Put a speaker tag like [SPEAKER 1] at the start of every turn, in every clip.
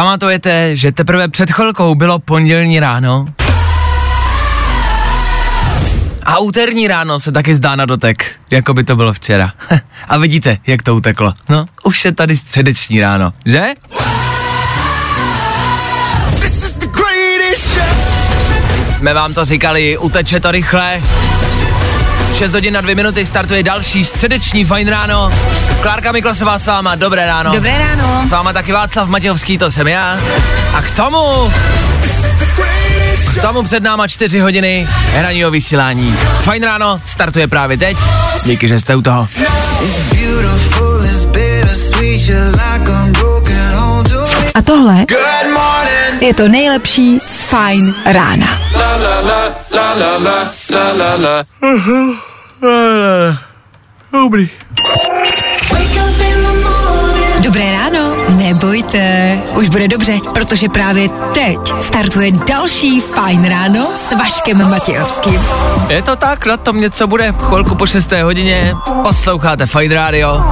[SPEAKER 1] Pamatujete, že teprve před chvilkou bylo pondělní ráno? A úterní ráno se taky zdá na dotek, jako by to bylo včera. A vidíte, jak to uteklo. No, už je tady středeční ráno, že? Jsme vám to říkali, uteče to rychle. 6 hodin na 2 minuty startuje další středeční fajn ráno. Klárka Miklasová s váma, dobré ráno.
[SPEAKER 2] Dobré ráno.
[SPEAKER 1] S váma taky Václav Matějovský, to jsem já. A k tomu, k tomu před náma 4 hodiny hraního vysílání. Fajn ráno, startuje právě teď. Díky, že jste u toho.
[SPEAKER 2] A tohle je to nejlepší z Fajn rána.
[SPEAKER 1] Dobrý.
[SPEAKER 3] Wake up in the morning.
[SPEAKER 2] Dobré ráno, nebojte, už bude dobře, protože právě teď startuje další Fajn ráno s Vaškem Matějovským.
[SPEAKER 1] Je to tak, na tom něco bude. Chvilku po 6. hodině posloucháte Fajn Radio.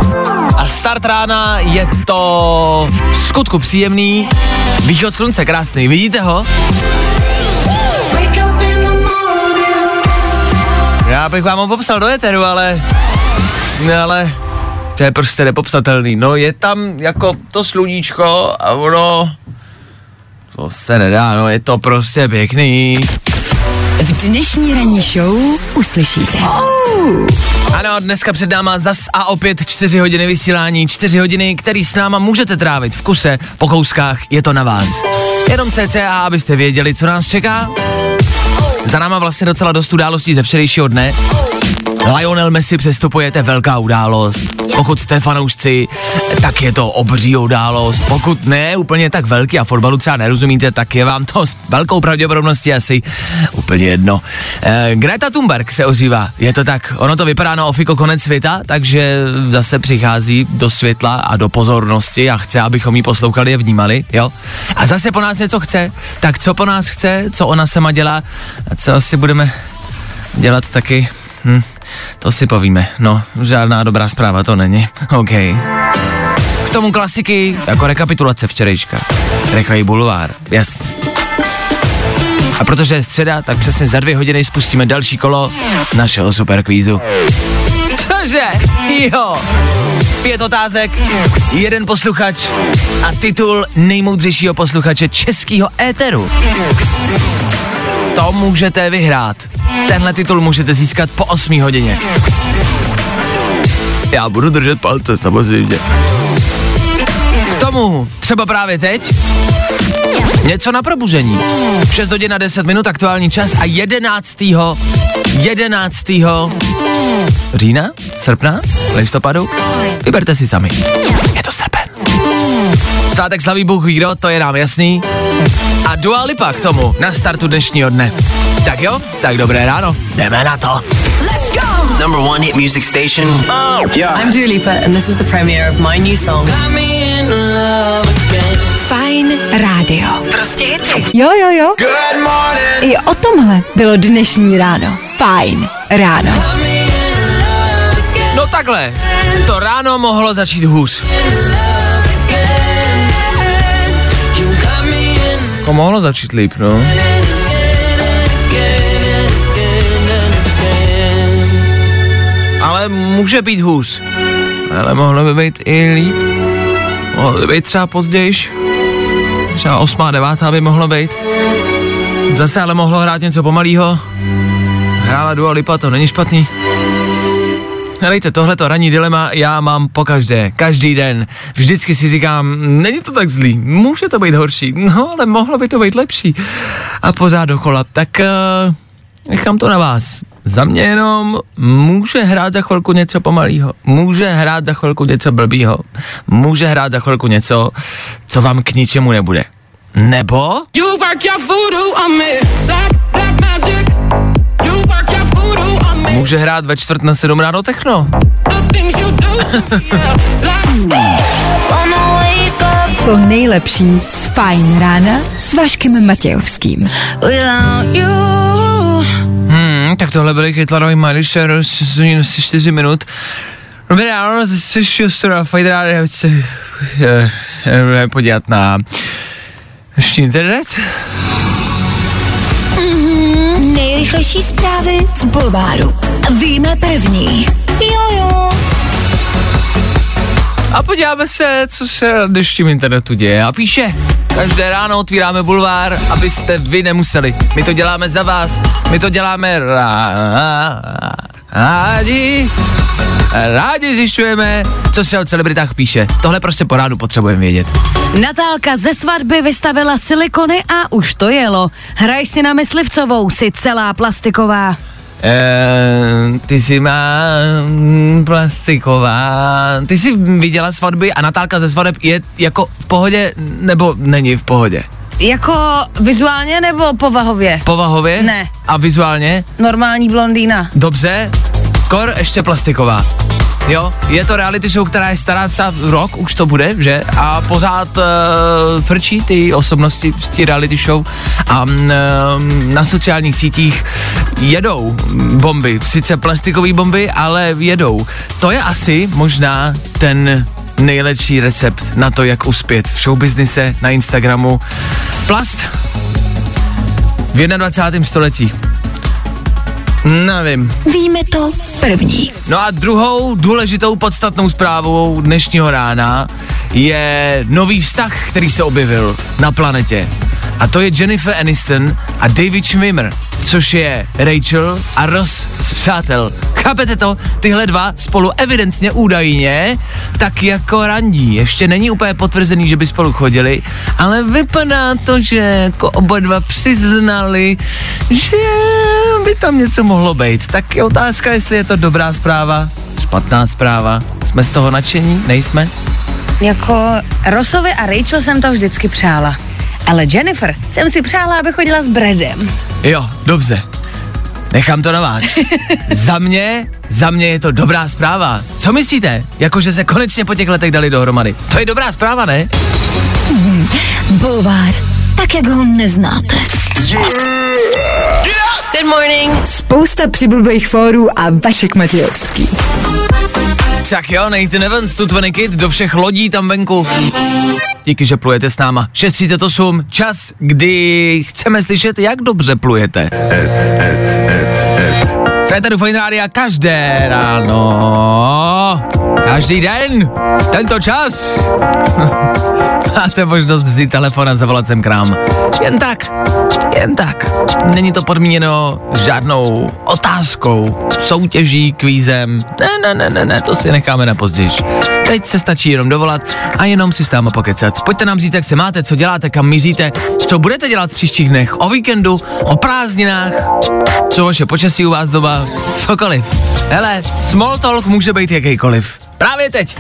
[SPEAKER 1] A start rána je to v skutku příjemný. Východ slunce krásný, vidíte ho? Já bych vám ho popsal do éteru, ale... No ale... To je prostě nepopsatelný. No je tam jako to sluníčko a ono... To se nedá, no je to prostě pěkný.
[SPEAKER 2] V dnešní ranní show uslyšíte.
[SPEAKER 1] Ano, dneska před náma zas a opět čtyři hodiny vysílání, čtyři hodiny, který s náma můžete trávit v kuse, po kouskách, je to na vás. Jenom CCA, abyste věděli, co nás čeká. Za náma vlastně docela dost událostí ze včerejšího dne. Lionel Messi přestupuje, to je velká událost. Pokud jste fanoušci, tak je to obří událost. Pokud ne, úplně tak velký a fotbalu třeba nerozumíte, tak je vám to s velkou pravděpodobností asi úplně jedno. E, Greta Thunberg se ozývá, je to tak. Ono to vypadá na ofiko konec světa, takže zase přichází do světla a do pozornosti a chce, abychom ji poslouchali a vnímali, jo. A zase po nás něco chce, tak co po nás chce, co ona sama dělá a co asi budeme dělat taky. Hm, to si povíme. No, žádná dobrá zpráva to není. OK. K tomu klasiky, jako rekapitulace včerejška. Rychlej bulvár, jasně. A protože je středa, tak přesně za dvě hodiny spustíme další kolo našeho superkvízu. Cože? Jo. Pět otázek, jeden posluchač a titul nejmoudřejšího posluchače českého éteru. To můžete vyhrát. Tenhle titul můžete získat po 8 hodině. Já budu držet palce, samozřejmě. K tomu třeba právě teď něco na probuzení. 6 hodin a 10 minut aktuální čas a 11. 11. října, srpna, listopadu, vyberte si sami. Je to srpen. Svátek slaví Bůh ví to je nám jasný. A Dua Lipa k tomu na startu dnešního dne. Tak jo, tak dobré ráno, jdeme na to.
[SPEAKER 4] Number one hit music station. Yeah.
[SPEAKER 5] I'm Dua Lipa, and this is the premiere of my new song.
[SPEAKER 2] Fajn rádio. Prostě hity. Jo, jo, jo. Good morning. I o tomhle bylo dnešní ráno. Fajn ráno.
[SPEAKER 1] No takhle, to ráno mohlo začít hůř. To mohlo začít líp, no. Ale může být hůř. Ale mohlo by být i líp. Mohlo by být třeba pozdějiš. Třeba osmá, devátá by mohlo být. Zase ale mohlo hrát něco pomalýho. Hrála Dua Lipa, to není špatný. Helejte, tohleto ranní dilema já mám po každé, každý den. Vždycky si říkám, není to tak zlý, může to být horší, no ale mohlo by to být lepší. A pořád dokola, tak uh, nechám to na vás. Za mě jenom může hrát za chvilku něco pomalýho, může hrát za chvilku něco blbýho, může hrát za chvilku něco, co vám k ničemu nebude. Nebo... Může hrát ve čtvrt na sedm ráno techno.
[SPEAKER 3] To
[SPEAKER 2] nejlepší z Fajn rána s Vaškem Matějovským.
[SPEAKER 3] without you.
[SPEAKER 1] Tak tohle byly Kytlarový Miley Cyrus z 4 minut. Dobré ráno, jsi Šustra, fajn ráno, já chci eh, se podívat na dnešní internet.
[SPEAKER 2] Nejrychlejší zprávy z Bulváru. Víme první. Jojo.
[SPEAKER 1] A podíváme se, co se na dnešním internetu děje. A píše, každé ráno otvíráme bulvár, abyste vy nemuseli. My to děláme za vás, my to děláme rá- rádi. Rádi zjišťujeme, co se o celebritách píše. Tohle prostě po ránu potřebujeme vědět.
[SPEAKER 6] Natálka ze svatby vystavila silikony a už to jelo. Hraješ si na myslivcovou, si celá plastiková.
[SPEAKER 1] Eh, ty jsi má mm, plastiková. Ty jsi viděla svatby a Natálka ze svadeb je jako v pohodě nebo není v pohodě?
[SPEAKER 6] Jako vizuálně nebo povahově?
[SPEAKER 1] Povahově?
[SPEAKER 6] Ne.
[SPEAKER 1] A vizuálně?
[SPEAKER 6] Normální blondýna.
[SPEAKER 1] Dobře, kor ještě plastiková. Jo, je to reality show, která je stará třeba rok, už to bude, že? A pořád uh, frčí ty osobnosti z té reality show a uh, na sociálních sítích jedou bomby, sice plastikové bomby, ale jedou. To je asi možná ten nejlepší recept na to, jak uspět v showbiznise na Instagramu. Plast v 21. století. Nevím.
[SPEAKER 2] Víme to první.
[SPEAKER 1] No a druhou důležitou podstatnou zprávou dnešního rána je nový vztah, který se objevil na planetě. A to je Jennifer Aniston a David Schwimmer, což je Rachel a Ross z Přátel. Chápete to? Tyhle dva spolu evidentně údajně tak jako randí. Ještě není úplně potvrzený, že by spolu chodili, ale vypadá to, že jako oba dva přiznali, že by tam něco mohlo být. Tak je otázka, jestli je to dobrá zpráva, špatná zpráva. Jsme z toho nadšení? Nejsme?
[SPEAKER 6] Jako Rosovi a Rachel jsem to vždycky přála. Ale Jennifer jsem si přála, aby chodila s Bradem.
[SPEAKER 1] Jo, dobře. Nechám to na vás. za mě, za mě je to dobrá zpráva. Co myslíte? Jakože se konečně po těch letech dali dohromady. To je dobrá zpráva, ne?
[SPEAKER 2] Bulvár. Tak, jak ho neznáte.
[SPEAKER 5] Good morning.
[SPEAKER 2] Spousta přibulbých fórů a Vašek Matějovský.
[SPEAKER 1] Tak jo, Nathan Evans, tu Kid, do všech lodí tam venku. Díky, že plujete s náma. 6.38, čas, kdy chceme slyšet, jak dobře plujete. Féteru Fine Rádia každé ráno, každý den, tento čas. Máte možnost vzít telefon a zavolat sem k nám. Jen tak, jen tak. Není to podmíněno žádnou otázkou, soutěží, kvízem. Ne, ne, ne, ne, ne, to si necháme na později. Teď se stačí jenom dovolat a jenom si s náma pokecat. Pojďte nám říct, jak se máte, co děláte, kam míříte, co budete dělat v příštích dnech, o víkendu, o prázdninách, co vaše počasí u vás doma, cokoliv. Hele, small talk může být jakýkoliv. Právě teď.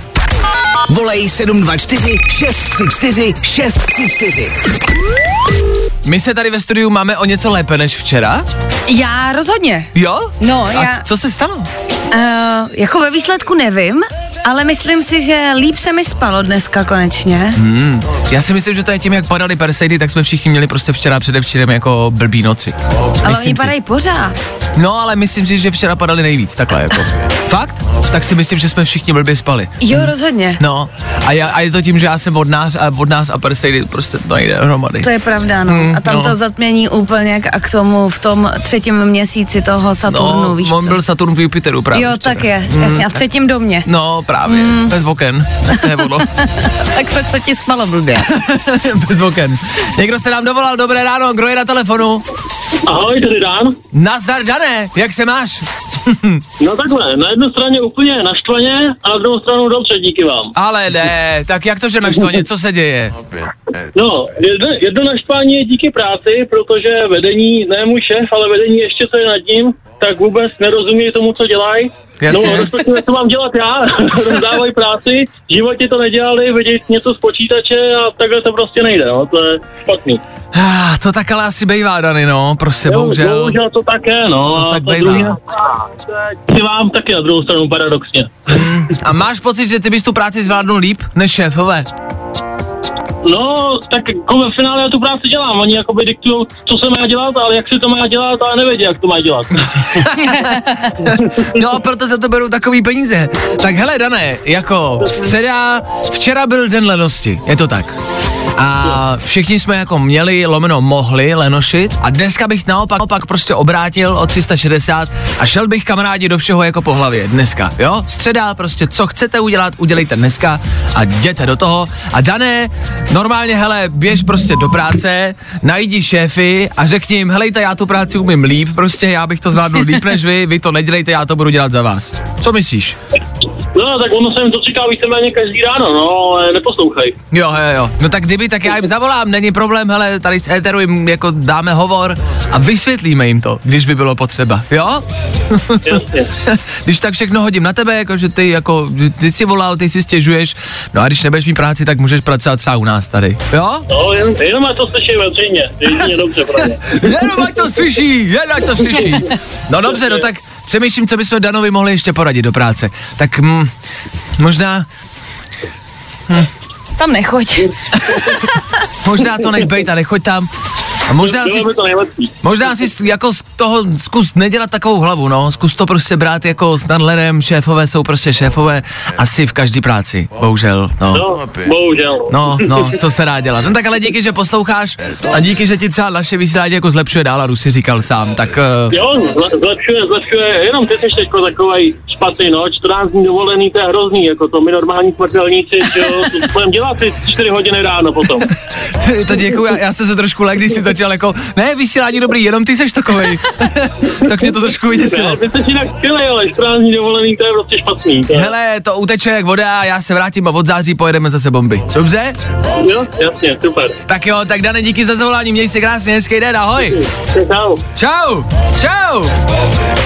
[SPEAKER 4] Volej 724 634 634.
[SPEAKER 1] My se tady ve studiu máme o něco lépe než včera.
[SPEAKER 6] Já rozhodně.
[SPEAKER 1] Jo?
[SPEAKER 6] No,
[SPEAKER 1] A
[SPEAKER 6] já-
[SPEAKER 1] co se stalo?
[SPEAKER 6] Uh, jako ve výsledku nevím, ale myslím si, že líp se mi spalo dneska konečně.
[SPEAKER 1] Hmm. Já si myslím, že to je tím, jak padaly Perseidy, tak jsme všichni měli prostě včera předevčírem jako blbý noci.
[SPEAKER 6] Ale
[SPEAKER 1] Myslím
[SPEAKER 6] oni padají pořád.
[SPEAKER 1] No, ale myslím si, že včera padaly nejvíc, takhle jako. Fakt? Tak si myslím, že jsme všichni blbě spali.
[SPEAKER 6] Jo, rozhodně.
[SPEAKER 1] No, a, já, a je to tím, že já jsem od nás a od nás a Perseidy prostě to nejde dohromady.
[SPEAKER 6] To je pravda, no.
[SPEAKER 1] Hmm,
[SPEAKER 6] a tam
[SPEAKER 1] no.
[SPEAKER 6] to zatmění úplně k, a k tomu v tom třetím měsíci toho Saturnu,
[SPEAKER 1] no,
[SPEAKER 6] víš
[SPEAKER 1] on
[SPEAKER 6] co?
[SPEAKER 1] byl Saturn v Jupiteru právě
[SPEAKER 6] jo,
[SPEAKER 1] včera.
[SPEAKER 6] tak je,
[SPEAKER 1] Hmm,
[SPEAKER 6] jasně. A v třetím domě.
[SPEAKER 1] No, právě,
[SPEAKER 6] Mm.
[SPEAKER 1] bez oken. Tak to je ono.
[SPEAKER 6] tak to se ti spalo blbě.
[SPEAKER 1] bez oken. Někdo se nám dovolal, dobré ráno, kdo je na telefonu?
[SPEAKER 7] Ahoj, tady Dan.
[SPEAKER 1] Nazdar, Dané, jak se máš?
[SPEAKER 7] No takhle, na jednu straně úplně naštvaně a na druhou stranu dobře, díky vám.
[SPEAKER 1] Ale ne, tak jak to, že naštvaně, co se děje?
[SPEAKER 7] No, jedno, jedno naštvání je díky práci, protože vedení, ne můj šéf, ale vedení ještě co je nad ním,
[SPEAKER 8] tak vůbec nerozumí tomu, co dělají. No, respektive, co mám dělat já, rozdávají práci, v životě to nedělali, vidět něco z počítače a takhle to prostě nejde, no, to je špatný.
[SPEAKER 1] Ah, to tak ale asi bývá, Dany, no, prostě bohužel.
[SPEAKER 8] Bohužel to tak je, no.
[SPEAKER 1] To
[SPEAKER 8] a
[SPEAKER 1] tak bývá.
[SPEAKER 8] druhý- Si vám taky na druhou stranu paradoxně.
[SPEAKER 1] A máš pocit, že ty bys tu práci zvládnul líp než šéfové?
[SPEAKER 8] No, tak jako ve finále já tu práci dělám. Oni jakoby diktují, co se má dělat, ale jak se to má dělat, ale nevědí, jak to má dělat.
[SPEAKER 1] No proto za to berou takový peníze. Tak hele, Dané, jako středa, včera byl den lenosti, je to tak. A všichni jsme jako měli, lomeno mohli lenošit a dneska bych naopak, naopak prostě obrátil o 360 a šel bych kamarádi do všeho jako po hlavě dneska, jo? Středa, prostě co chcete udělat, udělejte dneska a jděte do toho. A Dané, normálně, hele, běž prostě do práce, najdi šéfy a řekni jim, helejte, já tu práci umím líp, prostě já bych to zvládnul líp než vy, vy to nedělejte, já to budu dělat za vás. Co myslíš?
[SPEAKER 8] No, tak ono se jim to říká víceméně každý ráno, no, ale neposlouchej.
[SPEAKER 1] Jo, jo, jo. No tak kdyby, tak já jim zavolám, není problém, hele, tady z Eteru jim jako dáme hovor a vysvětlíme jim to, když by bylo potřeba, jo?
[SPEAKER 8] Jasně.
[SPEAKER 1] když tak všechno hodím na tebe, jako že ty jako, ty si volal, ty si stěžuješ, no a když nebudeš mít práci, tak můžeš pracovat třeba u nás tady, jo?
[SPEAKER 8] No, jen, jenom ať to slyší veřejně. Jedině dobře pro.
[SPEAKER 1] Jenom ať to slyší, jen ať to slyší. No dobře, no tak přemýšlím, co bychom Danovi mohli ještě poradit do práce. Tak mm, možná,
[SPEAKER 6] Tam nechoď.
[SPEAKER 1] možná to nech bejt a nechoď tam. A možná si,
[SPEAKER 8] by to nejlepší.
[SPEAKER 1] možná si jako z toho zkus nedělat takovou hlavu, no. Zkus to prostě brát jako s nadhledem, šéfové jsou prostě šéfové, asi v každé práci, bohužel, no.
[SPEAKER 8] No, bohužel.
[SPEAKER 1] No, no, co se dá dělat. No tak ale díky, že posloucháš a díky, že ti třeba naše vysílání jako zlepšuje dál a si říkal sám, tak uh,
[SPEAKER 8] Jo, zle- zlepšuje, zlepšuje, jenom ty jsi teďko takovej špatný, no, 14 dní dovolený, to je hrozný, jako to my normální smrtelníci, že jo, budeme dělat ty 4 hodiny ráno potom.
[SPEAKER 1] to děkuji, já, já jsem se trošku lek, když si začal jako, ne, vysílání dobrý, jenom ty seš takovej. tak mě to trošku vyděsilo.
[SPEAKER 8] Ne, ty jsi jinak skvělý, ale 14 dní dovolený, to je prostě špatný. To
[SPEAKER 1] Hele, to uteče jak voda, já se vrátím a od září pojedeme zase bomby. Dobře?
[SPEAKER 8] jo, jasně, super.
[SPEAKER 1] Tak jo, tak Dane, díky za zavolání, měj se krásně, hezký den, ahoj.
[SPEAKER 8] Čau.
[SPEAKER 1] Čau, čau.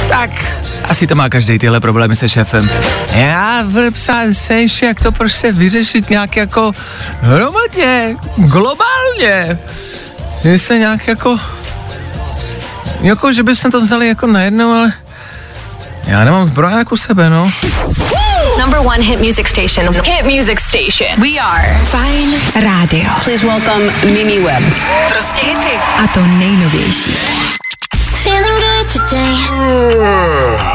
[SPEAKER 1] Tak, asi to má každý tyhle problémy se šéfem. Já psal seš, jak to prostě vyřešit nějak jako hromadně, globálně. Že se nějak jako, jako, že bychom to vzali jako najednou, ale já nemám zbroják u sebe, no.
[SPEAKER 5] Number one hit music station. Hit music station.
[SPEAKER 2] We are Fine Radio.
[SPEAKER 5] Please welcome Mimi Webb.
[SPEAKER 2] Prostě hity. A to nejnovější.
[SPEAKER 9] Feeling good today.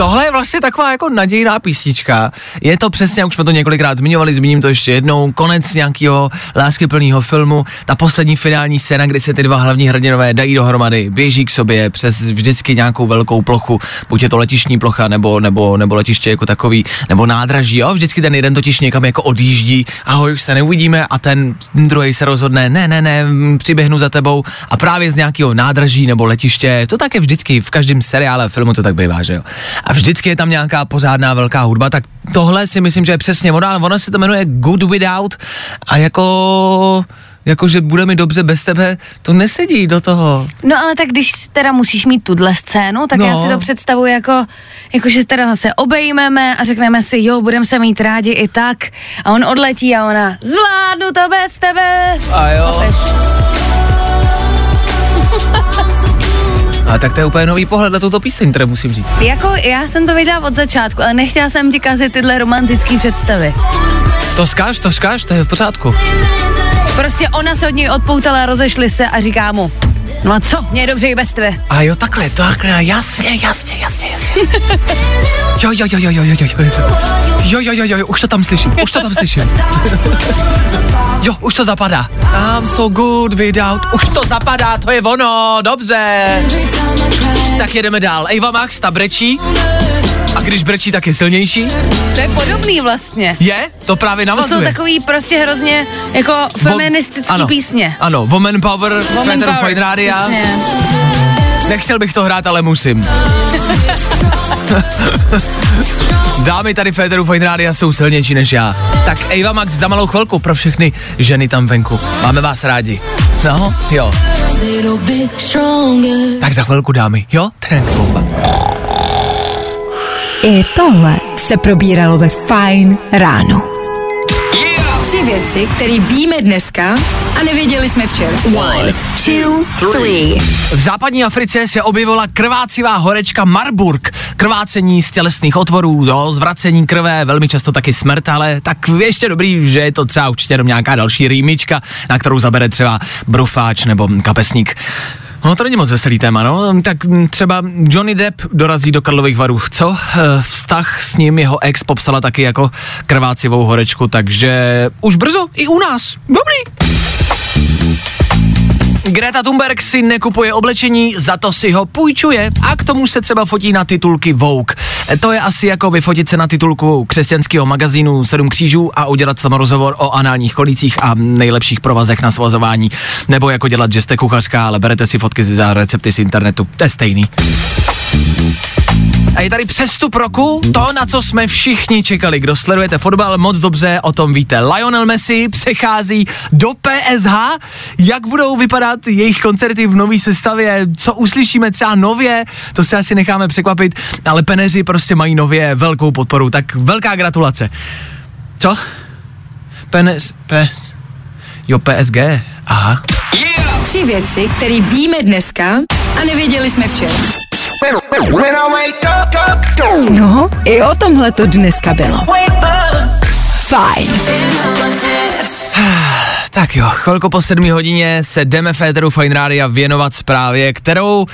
[SPEAKER 1] Tohle je vlastně taková jako nadějná písnička. Je to přesně, už jsme to několikrát zmiňovali, zmíním to ještě jednou, konec nějakého láskyplného filmu, ta poslední finální scéna, kdy se ty dva hlavní hrdinové dají dohromady, běží k sobě přes vždycky nějakou velkou plochu, buď je to letišní plocha, nebo, nebo, nebo letiště jako takový, nebo nádraží, jo, vždycky ten jeden totiž někam jako odjíždí, ahoj, už se neuvidíme. A ten druhý se rozhodne, ne, ne, ne, přiběhnu za tebou. A právě z nějakého nádraží nebo letiště, to tak je vždycky v každém seriále, filmu to tak bývá, že jo. Vždycky je tam nějaká pořádná velká hudba, tak tohle si myslím, že je přesně ono, ale ono se to jmenuje Good Without a jako jako, že bude mi dobře bez tebe, to nesedí do toho.
[SPEAKER 6] No ale tak když teda musíš mít tuhle scénu, tak
[SPEAKER 1] No.
[SPEAKER 6] já si to představuji jako, jako že teda se obejmeme a řekneme si, jo, budeme se mít rádi i tak. A on odletí a ona, zvládnu to bez tebe.
[SPEAKER 1] A jo. A tak to je úplně nový pohled na tuto píseň, které musím říct.
[SPEAKER 6] Jako já jsem to viděla od začátku, ale nechtěla jsem ti kazit tyhle romantické představy.
[SPEAKER 1] To skáž, to skáž, to je v pořádku.
[SPEAKER 6] Prostě ona se od něj odpoutala, rozešli se a říká mu, no a co, mě je dobře i bez tebe.
[SPEAKER 1] A jo, takhle, takhle, jasně, jasně, jasně, jasně. jasně. Jo, jo, jo, jo, jo, jo, jo, jo. Jo, jo, jo, jo, už to tam slyším, už to tam slyším. Jo, už to zapadá. I'm so good without, už to zapadá, to je ono, dobře. Tak jedeme dál. Eva Max, ta brečí. A když brečí, tak je silnější.
[SPEAKER 6] To je podobný vlastně.
[SPEAKER 1] Je? To právě
[SPEAKER 6] To
[SPEAKER 1] navazuje.
[SPEAKER 6] jsou takový prostě hrozně jako feministický
[SPEAKER 1] ano,
[SPEAKER 6] písně.
[SPEAKER 1] Ano, Woman Power,
[SPEAKER 6] Woman power,
[SPEAKER 1] Fight Rádia.
[SPEAKER 6] přesně.
[SPEAKER 1] Nechtěl bych to hrát, ale musím. Dámy tady Féteru Fine Rádia jsou silnější než já. Tak Eva Max za malou chvilku pro všechny ženy tam venku. Máme vás rádi. No, jo. Tak za chvilku dámy, jo? Tak bomba.
[SPEAKER 2] I tohle se probíralo ve Fine ráno. Tři věci, které víme dneska a nevěděli jsme včera. One, two, three.
[SPEAKER 1] V západní Africe se objevila krvácivá horečka Marburg. Krvácení z tělesných otvorů, jo, zvracení krve, velmi často taky smrt, ale tak ještě dobrý, že je to třeba určitě jenom nějaká další rýmička, na kterou zabere třeba brufáč nebo kapesník. No to není moc veselý téma, no. Tak třeba Johnny Depp dorazí do Karlových varů. Co? Eh, Vztah s ním jeho ex popsala taky jako krvácivou horečku, takže už brzo i u nás. Dobrý. Greta Thunberg si nekupuje oblečení, za to si ho půjčuje a k tomu se třeba fotí na titulky Vogue. To je asi jako vyfotit se na titulku křesťanského magazínu Sedm křížů a udělat tam rozhovor o análních kolících a nejlepších provazech na svazování. Nebo jako dělat, že jste kuchařka, ale berete si fotky za recepty z internetu. To je stejný. A je tady přestup roku, to, na co jsme všichni čekali. Kdo sledujete fotbal, moc dobře o tom víte. Lionel Messi přechází do PSH. Jak budou vypadat jejich koncerty v nové sestavě? Co uslyšíme třeba nově? To se asi necháme překvapit, ale peneři prostě mají nově velkou podporu, tak velká gratulace. Co? Penes, pes, jo PSG, aha.
[SPEAKER 2] Tři věci, které víme dneska a nevěděli jsme včera. No, i o tomhle to dneska bylo. Fajn.
[SPEAKER 1] Tak jo, chvilku po sedmi hodině se jdeme Féteru Fine Rádia věnovat zprávě, kterou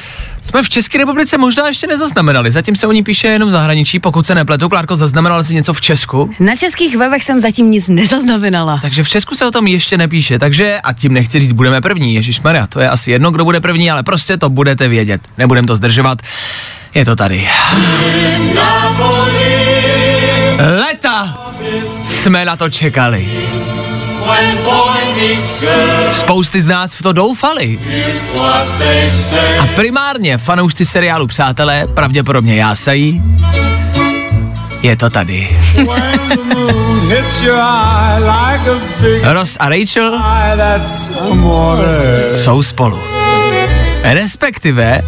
[SPEAKER 1] jsme v České republice možná ještě nezaznamenali. Zatím se o ní píše jenom v zahraničí, pokud se nepletu. Klárko, zaznamenal jsi něco v Česku?
[SPEAKER 6] Na českých webech jsem zatím nic nezaznamenala.
[SPEAKER 1] Takže v Česku se o tom ještě nepíše, takže a tím nechci říct, budeme první, Ježíš Maria, to je asi jedno, kdo bude první, ale prostě to budete vědět. Nebudem to zdržovat. Je to tady. Leta jsme na to čekali. Spousty z nás v to doufali. A primárně fanoušci seriálu Přátelé, pravděpodobně jásají, je to tady. Ross a Rachel jsou spolu. Respektive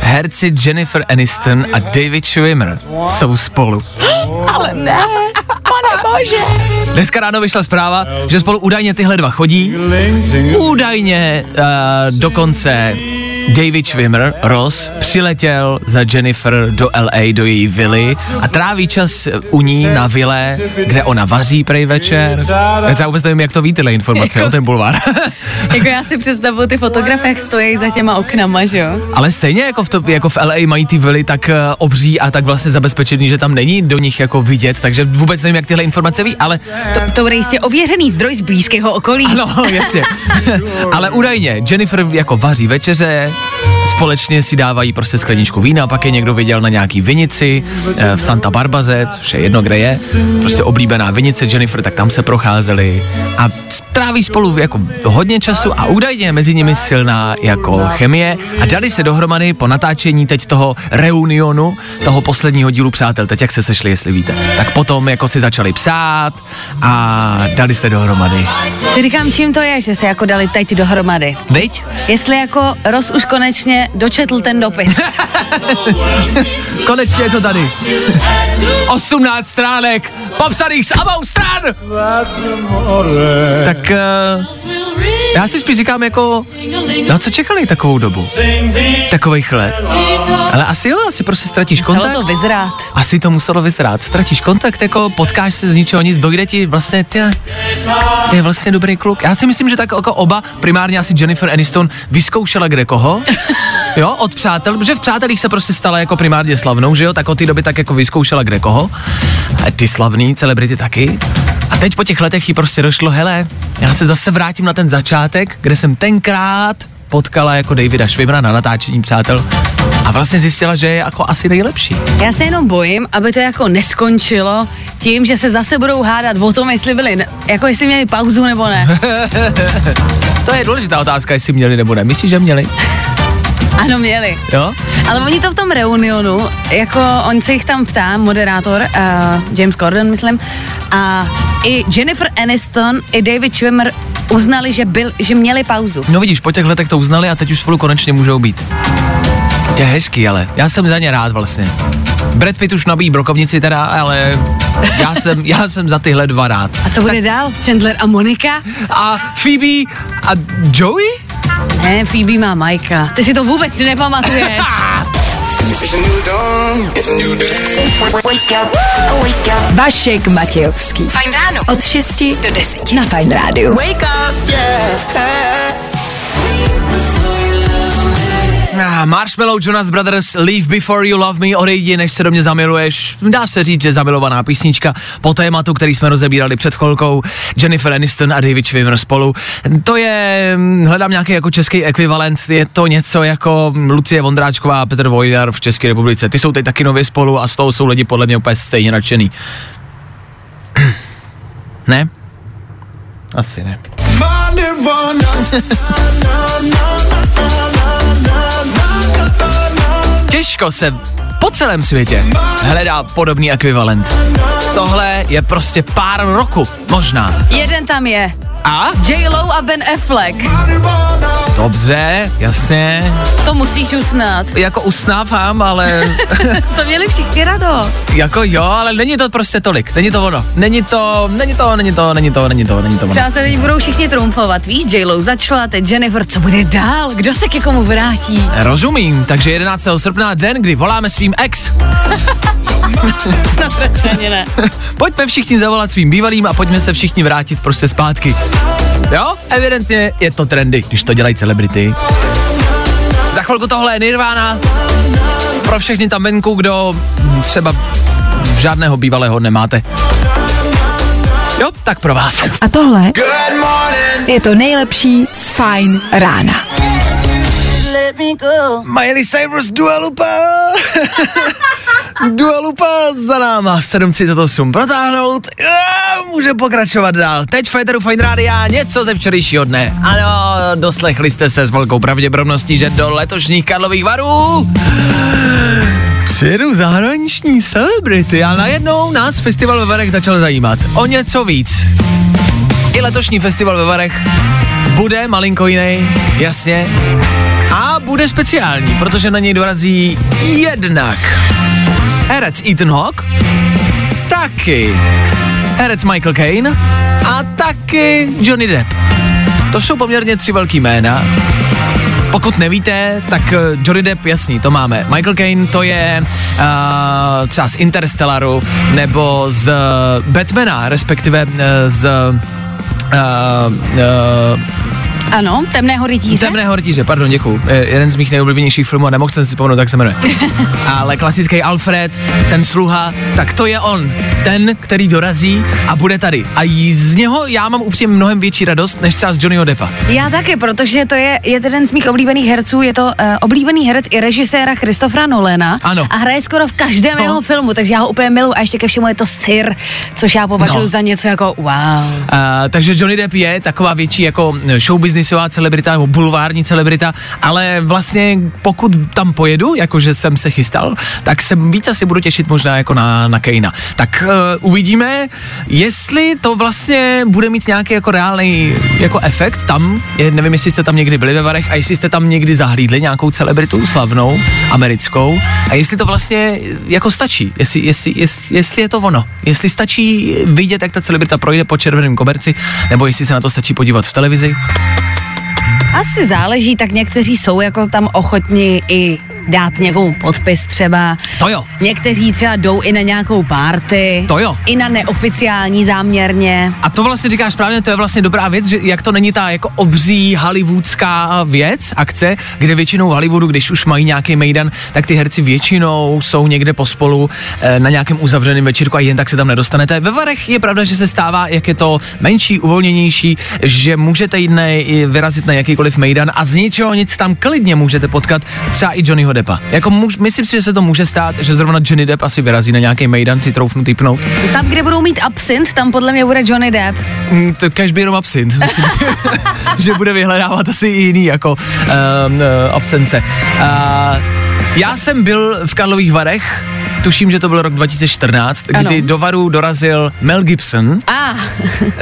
[SPEAKER 1] herci Jennifer Aniston a David Schwimmer jsou spolu.
[SPEAKER 6] Ale ne, pane bože.
[SPEAKER 1] Dneska ráno vyšla zpráva, že spolu údajně tyhle dva chodí. Údajně uh, dokonce David Schwimmer, Ross, přiletěl za Jennifer do LA, do její vily a tráví čas u ní na vile, kde ona vaří prej večer. Já vůbec nevím, jak to ví tyhle informace
[SPEAKER 6] Jako-
[SPEAKER 1] o ten bulvár.
[SPEAKER 6] Jako já si představuju ty fotografie, jak stojí za těma oknama, že jo?
[SPEAKER 1] Ale stejně jako v, to, jako v LA mají ty vily tak uh, obří a tak vlastně zabezpečený, že tam není do nich jako vidět, takže vůbec nevím, jak tyhle informace ví, ale
[SPEAKER 6] To, to bude jistě ověřený zdroj z blízkého okolí.
[SPEAKER 1] No, jasně. Ale údajně, Jennifer jako vaří večeře, společně si dávají prostě skleničku vína, pak je někdo viděl na nějaký vinici eh, v Santa Barbaze, což je jedno, kde je, prostě oblíbená vinice Jennifer, tak tam se procházeli a tráví spolu jako hodně času a údajně mezi nimi silná jako chemie a dali se dohromady po natáčení teď toho reunionu, toho posledního dílu Přátel, teď jak se sešli, jestli víte. Tak potom jako si začali psát a dali se dohromady.
[SPEAKER 6] Si říkám, čím to je, že se jako dali teď dohromady.
[SPEAKER 1] Viď?
[SPEAKER 6] Jestli jako Ross už konečně dočetl ten dopis.
[SPEAKER 1] Konečně je to tady. 18 stránek, popsaných s obou stran. Tak uh, já si spíš říkám jako, no co čekali takovou dobu? Takových let. Ale asi jo, asi prostě ztratíš
[SPEAKER 6] Muselo
[SPEAKER 1] kontakt.
[SPEAKER 6] to vyzrát.
[SPEAKER 1] Asi to muselo vyzrát. Ztratíš kontakt, jako potkáš se z ničeho nic, dojde ti vlastně, ty, ty je vlastně dobrý kluk. Já si myslím, že tak jako oba, primárně asi Jennifer Aniston, vyzkoušela kde koho. Jo, od přátel, protože v přátelích se prostě stala jako primárně slavnou, že jo, tak od té doby tak jako vyzkoušela kde koho. A ty slavný celebrity taky. A teď po těch letech jí prostě došlo, hele, já se zase vrátím na ten začátek, kde jsem tenkrát potkala jako Davida Švibra na natáčení přátel a vlastně zjistila, že je jako asi nejlepší.
[SPEAKER 6] Já se jenom bojím, aby to jako neskončilo tím, že se zase budou hádat o tom, jestli byli, jako jestli měli pauzu nebo ne.
[SPEAKER 1] To je důležitá otázka, jestli měli nebo ne. Myslíš, že měli?
[SPEAKER 6] Ano, měli.
[SPEAKER 1] Jo?
[SPEAKER 6] Ale oni to v tom reunionu, jako on se jich tam ptá, moderátor, uh, James Corden, myslím, a i Jennifer Aniston, i David Schwimmer uznali, že, byl, že měli pauzu.
[SPEAKER 1] No vidíš, po těch letech to uznali a teď už spolu konečně můžou být. To je hezký, ale já jsem za ně rád vlastně. Brad Pitt už nabíjí brokovnici teda, ale já jsem, já jsem za tyhle dva rád.
[SPEAKER 6] A co bude dál? Chandler a Monika?
[SPEAKER 1] A Phoebe a Joey?
[SPEAKER 6] Ne, Phoebe má Majka. Ty si to vůbec nepamatuješ.
[SPEAKER 2] Vašek Matějovský. Fajn ráno. Od 6 do 10 na Fajn rádiu. Wake up.
[SPEAKER 1] Ah, Marshmallow Jonas Brothers Leave Before You Love Me odejdi, než se do mě zamiluješ. Dá se říct, že zamilovaná písnička po tématu, který jsme rozebírali před chvilkou. Jennifer Aniston a David Schwimmer spolu. To je, hm, hledám nějaký jako český ekvivalent, je to něco jako Lucie Vondráčková a Petr Vojdar v České republice. Ty jsou teď taky nově spolu a z toho jsou lidi podle mě úplně stejně nadšený. ne? Asi ne. Těžko se po celém světě hledá podobný ekvivalent. Tohle je prostě pár roku, možná.
[SPEAKER 6] Jeden tam je.
[SPEAKER 1] A?
[SPEAKER 6] J-Lo a Ben Affleck.
[SPEAKER 1] Dobře, jasně.
[SPEAKER 6] To musíš usnat.
[SPEAKER 1] Jako usnávám, ale
[SPEAKER 6] To měli všichni radost.
[SPEAKER 1] jako jo, ale není to prostě tolik. Není to ono. Není to, není to, není to, není to, není to, není to ono.
[SPEAKER 6] Třeba se teď budou všichni trumfovat. Víš, J-Lo začala, teď Jennifer, co bude dál? Kdo se ke komu vrátí?
[SPEAKER 1] Rozumím, takže 11. srpna, den, kdy voláme svým ex.
[SPEAKER 6] Snad ne.
[SPEAKER 1] Pojďme všichni zavolat svým bývalým a pojďme se všichni vrátit prostě zpátky. Jo, evidentně je to trendy, když to dělají celebrity. Za chvilku tohle je Nirvana. Pro všechny tam venku, kdo třeba žádného bývalého nemáte. Jo, tak pro vás.
[SPEAKER 2] A tohle je to nejlepší z Fajn rána.
[SPEAKER 1] Miley Cyrus Dua Lipa. Dua Lipa za náma 7.38 protáhnout. A může pokračovat dál. Teď v Féteru Fine Rádia něco ze včerejšího dne. Ano, doslechli jste se s velkou pravděpodobností, že do letošních Karlových varů přijedou zahraniční celebrity a najednou nás festival ve Varech začal zajímat. O něco víc. I letošní festival ve Varech bude malinko jiný, jasně. A bude speciální, protože na něj dorazí jednak herec Ethan Hawke, taky herec Michael Caine a taky Johnny Depp. To jsou poměrně tři velký jména. Pokud nevíte, tak eh, Johnny Depp, jasný, to máme. Michael Caine, to je uh, třeba z Interstellaru, nebo z uh, Batmana, respektive uh, z uh, uh,
[SPEAKER 6] Ano, temného rytíře.
[SPEAKER 1] Temného rytíře, pardon, děkuju. Je jeden z mých nejoblíbenějších filmů a nemohl jsem si vzpomenout, tak se jmenuje. Ale klasický Alfred, ten sluha, tak to je on. Ten, který dorazí a bude tady. A z něho já mám upřímně mnohem větší radost, než třeba z Johnnyho Deppa.
[SPEAKER 6] Já taky, protože to je jeden z mých oblíbených herců, je to uh, oblíbený herec i režiséra Christophera Nolena.
[SPEAKER 1] Ano.
[SPEAKER 6] A hraje skoro v každém
[SPEAKER 1] No.
[SPEAKER 6] jeho filmu, takže já ho úplně miluji. A ještě ke všemu je to Sir, což já považuji
[SPEAKER 1] No.
[SPEAKER 6] za něco jako wow.
[SPEAKER 1] Uh, takže Johnny Depp je taková větší jako showbiznisová celebrita nebo bulvární celebrita, ale vlastně pokud tam pojedu, jakože jsem se chystal, tak se víc asi budu těšit možná jako na, na Kejna. Tak uh, uvidíme, jestli to vlastně bude mít nějaký jako reálný jako efekt tam. Je, nevím, jestli jste tam někdy byli ve Varech a jestli jste tam někdy zahlídli nějakou celebritu slavnou, americkou a jestli to vlastně jako stačí, jestli, jestli, jestli, jestli je to ono, jestli stačí vidět, jak ta celebrita projde po červeném koberci, nebo jestli se na to stačí podívat v televizi.
[SPEAKER 6] Asi záleží, tak někteří jsou jako tam ochotni i dát někomu podpis třeba.
[SPEAKER 1] To jo.
[SPEAKER 6] Někteří třeba jdou i na nějakou party.
[SPEAKER 1] To jo.
[SPEAKER 6] I na neoficiální záměrně.
[SPEAKER 1] A to vlastně říkáš správně, to je vlastně dobrá věc, že jak to není ta jako obří hollywoodská věc, akce, kde většinou v Hollywoodu, když už mají nějaký mejdan, tak ty herci většinou jsou někde pospolu eh, na nějakém uzavřeném večírku a jen tak se tam nedostanete. Ve Varech je pravda, že se stává, jak je to menší, uvolněnější, že můžete jít na, vyrazit na jakýkoliv mejdan a z ničeho nic tam klidně můžete potkat třeba i Johnnyho Johnnyho Deppa. Jako muž, myslím si, že se to může stát, že zrovna Johnny Depp asi vyrazí na nějaký mejdan si troufnu typnout.
[SPEAKER 6] Tam, kde budou mít absint, tam podle mě bude Johnny Depp.
[SPEAKER 1] Mm, To by jenom absint. Myslím, si, že bude vyhledávat asi i jiný jako um, absence. Uh, já jsem byl v Karlových Varech, tuším, že to byl rok 2014,
[SPEAKER 6] Ano.
[SPEAKER 1] kdy do Varu dorazil Mel Gibson,
[SPEAKER 6] A,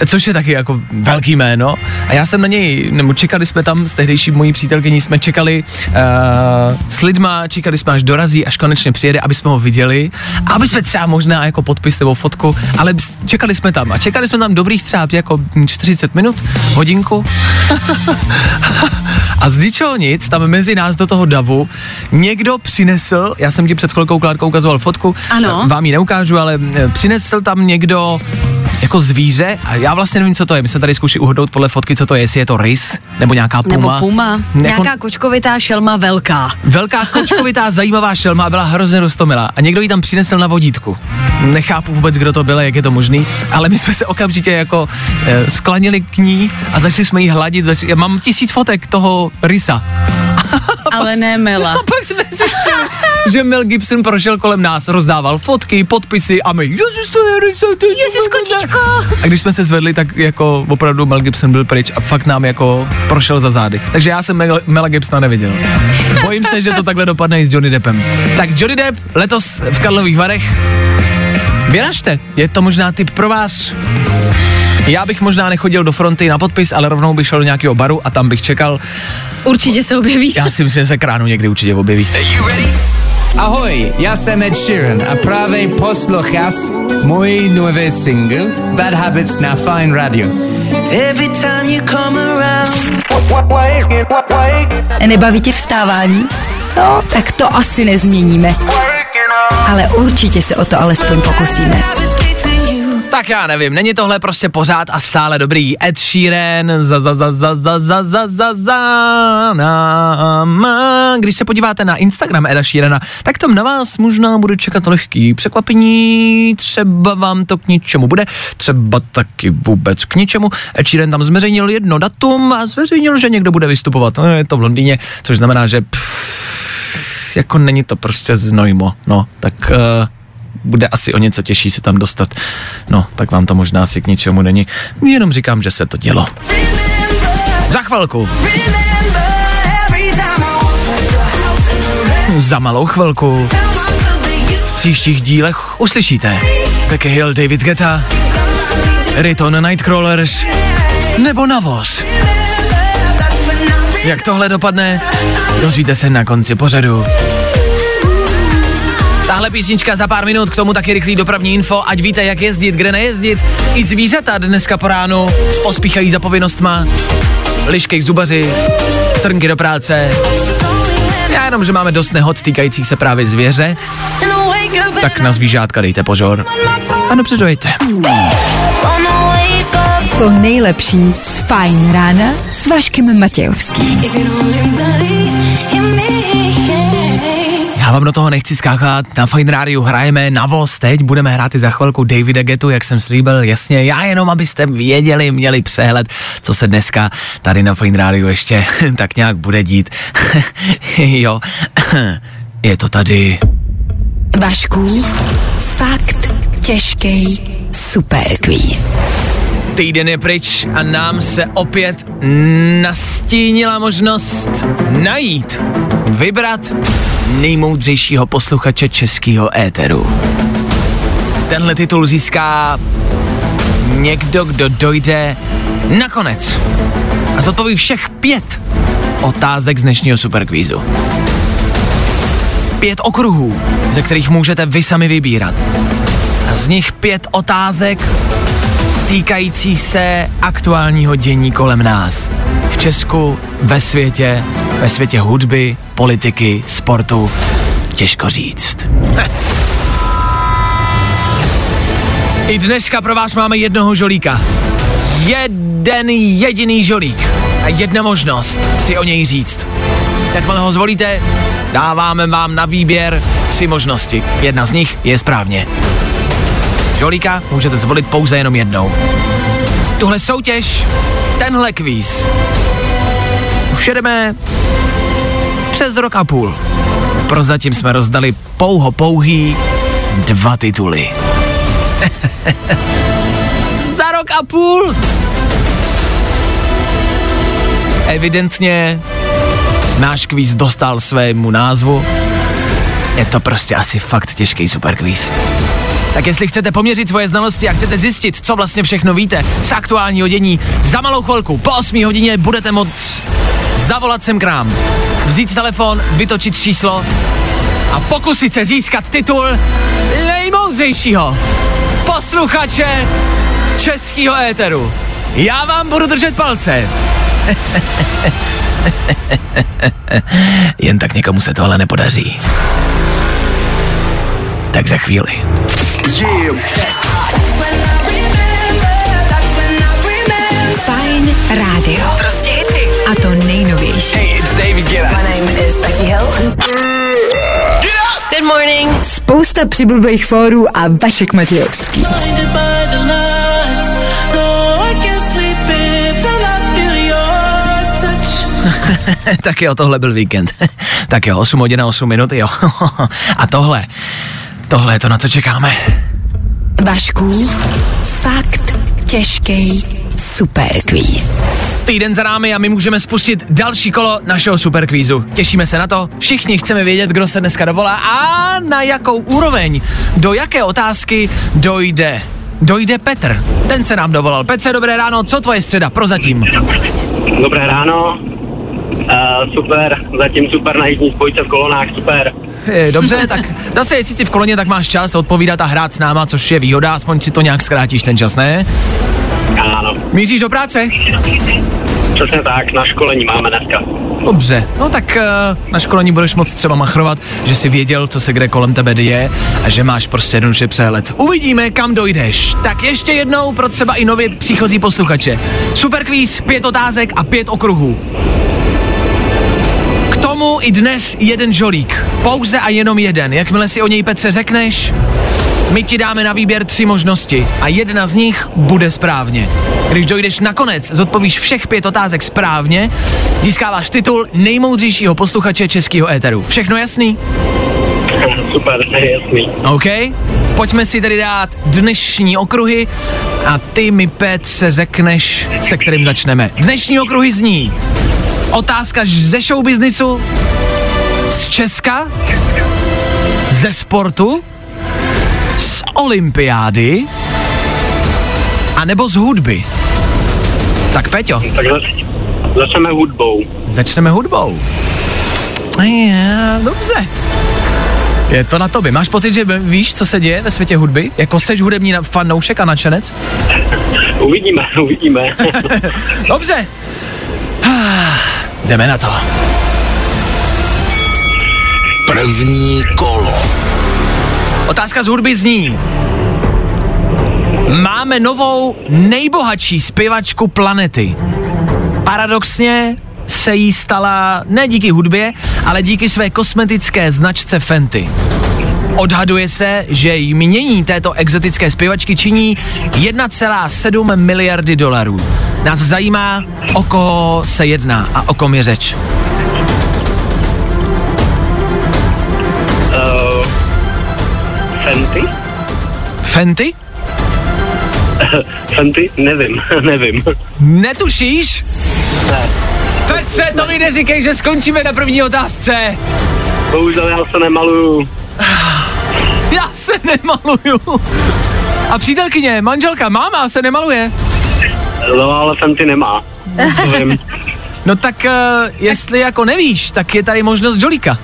[SPEAKER 1] což je taky jako velký jméno. A já jsem na něj, nebo čekali jsme tam s tehdejší mojí přítelkyní, jsme čekali uh, s lidma, čekali jsme, až dorazí, až konečně přijede, aby jsme ho viděli, a aby jsme třeba možná jako podpis nebo fotku, ale čekali jsme tam a čekali jsme tam dobrých třeba jako 40 minut, hodinku. a z ničeho nic, tam mezi nás do toho davu, někdo přinesl, já jsem ti před chvilkou Klárkou ukazoval fotku,
[SPEAKER 6] Ano.
[SPEAKER 1] vám ji neukážu, ale eh, přinesl tam někdo jako zvíře a já vlastně nevím, co to je. My jsme tady zkoušeli uhodnout podle fotky, co to je, jestli je to rys nebo nějaká puma.
[SPEAKER 6] nebo puma.
[SPEAKER 1] Jako
[SPEAKER 6] Nějaká kočkovitá šelma velká.
[SPEAKER 1] Velká kočkovitá zajímavá šelma a byla hrozně roztomilá. A někdo ji tam přinesl na vodítku. Nechápu vůbec, kdo to byl, jak je to možný, ale my jsme se okamžitě jako eh, sklanili k ní a začali jsme jí hladit. Začali, já mám tisíc fotek toho rysa.
[SPEAKER 6] Ale ne Mela.
[SPEAKER 1] A pak jsme zjistili, že Mel Gibson prošel kolem nás, rozdával fotky, podpisy a my, ježiš, to je rysa, to je
[SPEAKER 6] Ježiš, kočičko.
[SPEAKER 1] A když jsme se zvedli, tak jako opravdu Mel Gibson byl pryč a fakt nám jako prošel za zády. Takže já jsem Mel, Mela Gibsona neviděl. Bojím se, že to takhle dopadne i s Johnny Deppem. Tak Johnny Depp letos v Karlových Varech. Vyražte, je to možná tip pro vás. Já bych možná nechodil do fronty na podpis, ale rovnou bych šel do nějakého baru a tam bych čekal.
[SPEAKER 6] Určitě se objeví.
[SPEAKER 1] Já si myslím, že se kránu někdy určitě objeví.
[SPEAKER 10] Ahoj, já jsem Ed Sheeran a právě poslouchás můj nový single Bad Habits na Fine Radio.
[SPEAKER 4] Every time you come around.
[SPEAKER 2] Nebaví tě vstávání? No, tak to asi nezměníme. Ale určitě se o to alespoň pokusíme.
[SPEAKER 1] Tak já nevím, není tohle prostě pořád a stále dobrý. Ed Sheeran, za za za za za za za za za nám. Když se podíváte na Instagram Eda Sheerana, tak tam na vás možná bude čekat lehký překvapení, třeba vám to k ničemu bude, třeba taky vůbec k ničemu. Ed Sheeran tam zveřejnil jedno datum a zveřejnil, že někdo bude vystupovat. No, je to v Londýně, což znamená, že pff, jako není to prostě znojmo, no, tak uh, bude asi o něco těžší se tam dostat. No, tak vám to možná asi k ničemu není. Jenom říkám, že se to dělo. Za chvilku. Za malou chvilku. V příštích dílech uslyšíte Becky Hill, David Guetta, Riton Nightcrawlers nebo Navos. Jak tohle dopadne, dozvíte se na konci pořadu. Tahle písnička za pár minut, k tomu taky rychlý dopravní info, ať víte, jak jezdit, kde nejezdit. I zvířata dneska po ránu pospíchají za povinnostma. Liškej k zubaři, srnky do práce. Já jenom, že máme dost nehod týkajících se právě zvěře, tak na zvířátka dejte pozor. A dobře dojete.
[SPEAKER 2] To nejlepší z Fajn rána s Vaškem Matějovským.
[SPEAKER 1] Vám do toho nechci skákat, na Fine Rádiu hrajeme na voz teď, budeme hrát i za chvilku Davida Getu, jak jsem slíbil, jasně, já jenom, abyste věděli, měli přehled, co se dneska tady na Fine Rádiu ještě tak nějak bude dít. jo, je to tady.
[SPEAKER 2] Vašku, fakt těžký superquiz.
[SPEAKER 1] Týden je pryč a nám se opět nastínila možnost najít, vybrat nejmoudřejšího posluchače českého éteru. Tenhle titul získá někdo, kdo dojde nakonec a zodpoví všech pět otázek z dnešního superkvízu. Pět okruhů, ze kterých můžete vy sami vybírat. A z nich pět otázek týkající se aktuálního dění kolem nás. V Česku, ve světě, ve světě hudby, politiky, sportu. Těžko říct. I dneska pro vás máme jednoho žolíka. Jeden jediný žolík. A jedna možnost si o něj říct. Jakmile ho zvolíte, dáváme vám na výběr tři možnosti. Jedna z nich je správně. Žolíka můžete zvolit pouze jenom jednou. Tuhle soutěž, tenhle kvíz, už jedeme přes rok a půl. prozatím jsme rozdali pouho pouhý dva tituly. Za rok a půl! Evidentně náš kvíz dostal svému názvu. Je to prostě asi fakt těžký superkvíz. Tak jestli chcete poměřit svoje znalosti a chcete zjistit, co vlastně všechno víte z aktuálního dění, za malou chvilku po 8 hodině budete moct zavolat sem k nám, vzít telefon, vytočit číslo a pokusit se získat titul nejmoudřejšího posluchače českého éteru. Já vám budu držet palce. Jen tak někomu se to ale nepodaří. Tak za chvíli.
[SPEAKER 2] Fajn rádio. Prostě hity. A to nejnovější.
[SPEAKER 4] Hey, it's David Guetta. My name is Becky Hill.
[SPEAKER 5] Good morning.
[SPEAKER 2] Spousta přibulbých fórů a Vašek Matějovský.
[SPEAKER 1] tak jo, tohle byl víkend. tak jo, 8 hodin a 8 minut, jo. a tohle, tohle je to, na co čekáme.
[SPEAKER 2] Vašku, fakt těžký superkvíz.
[SPEAKER 1] Týden za námi a my můžeme spustit další kolo našeho superkvízu. Těšíme se na to. Všichni chceme vědět, kdo se dneska dovolá a na jakou úroveň, do jaké otázky dojde. Dojde Petr. Ten se nám dovolal. Petře, dobré ráno, co tvoje středa prozatím?
[SPEAKER 7] Dobré ráno. Uh, super, zatím super na jízdní spojce v kolonách, super.
[SPEAKER 1] Je, dobře, tak zase jestli jsi v koloně, tak máš čas odpovídat a hrát s náma, což je výhoda, aspoň si to nějak zkrátíš ten čas, ne?
[SPEAKER 7] Ano,
[SPEAKER 1] Míříš do práce?
[SPEAKER 7] přesně tak, na školení máme dneska.
[SPEAKER 1] Dobře, no tak uh, na školení budeš moc třeba machrovat, že jsi věděl, co se kde kolem tebe děje a že máš prostě jednoduše přehled. Uvidíme, kam dojdeš. Tak ještě jednou pro třeba i nově příchozí posluchače. Superkvíz, pět otázek a pět okruhů. Tomu i dnes jeden žolík. Pouze a jenom jeden. Jakmile si o něj Petře řekneš, my ti dáme na výběr tři možnosti a jedna z nich bude správně. Když dojdeš nakonec, zodpovíš všech pět otázek správně, získáváš titul nejmoudřejšího posluchače českého éteru. Všechno jasný?
[SPEAKER 7] Super, jasný.
[SPEAKER 1] OK? Pojďme si tedy dát dnešní okruhy a ty mi, Petře, řekneš, se kterým začneme. Dnešní okruhy zní otázka ze showbiznisu, z Česka, ze sportu, z olympiády, a nebo z hudby. Tak Peťo,
[SPEAKER 7] Tak zač- začneme hudbou.
[SPEAKER 1] začneme hudbou. Já, dobře. Je to na tobě. Máš pocit, že víš, co se děje ve světě hudby? Jako seš hudební fanoušek a nadšenec?
[SPEAKER 7] Uvidíme, uvidíme.
[SPEAKER 1] Dobře. Jdeme na to.
[SPEAKER 11] První kolo.
[SPEAKER 1] Otázka z hudby zní. Máme novou nejbohatší zpěvačku planety. Paradoxně se jí stala ne díky hudbě, ale díky své kosmetické značce Fenty. Odhaduje se, že jmění této exotické zpěvačky činí 1,7 miliardy dolarů. Nás zajímá, o koho se jedná a o kom je řeč.
[SPEAKER 7] Uh, Fenty?
[SPEAKER 1] Fenty?
[SPEAKER 7] Fenty? Nevím, nevím.
[SPEAKER 1] Netušíš?
[SPEAKER 7] Ne.
[SPEAKER 1] Petře, to mi neříkej, že skončíme na první otázce.
[SPEAKER 7] Bohužel já se nemaluju.
[SPEAKER 1] Se nemaluju. A přítelkyně, manželka, máma se nemaluje.
[SPEAKER 7] No ale Fenty nemá. Vím.
[SPEAKER 1] No tak uh, jestli jako nevíš, tak je tady možnost Jolíka.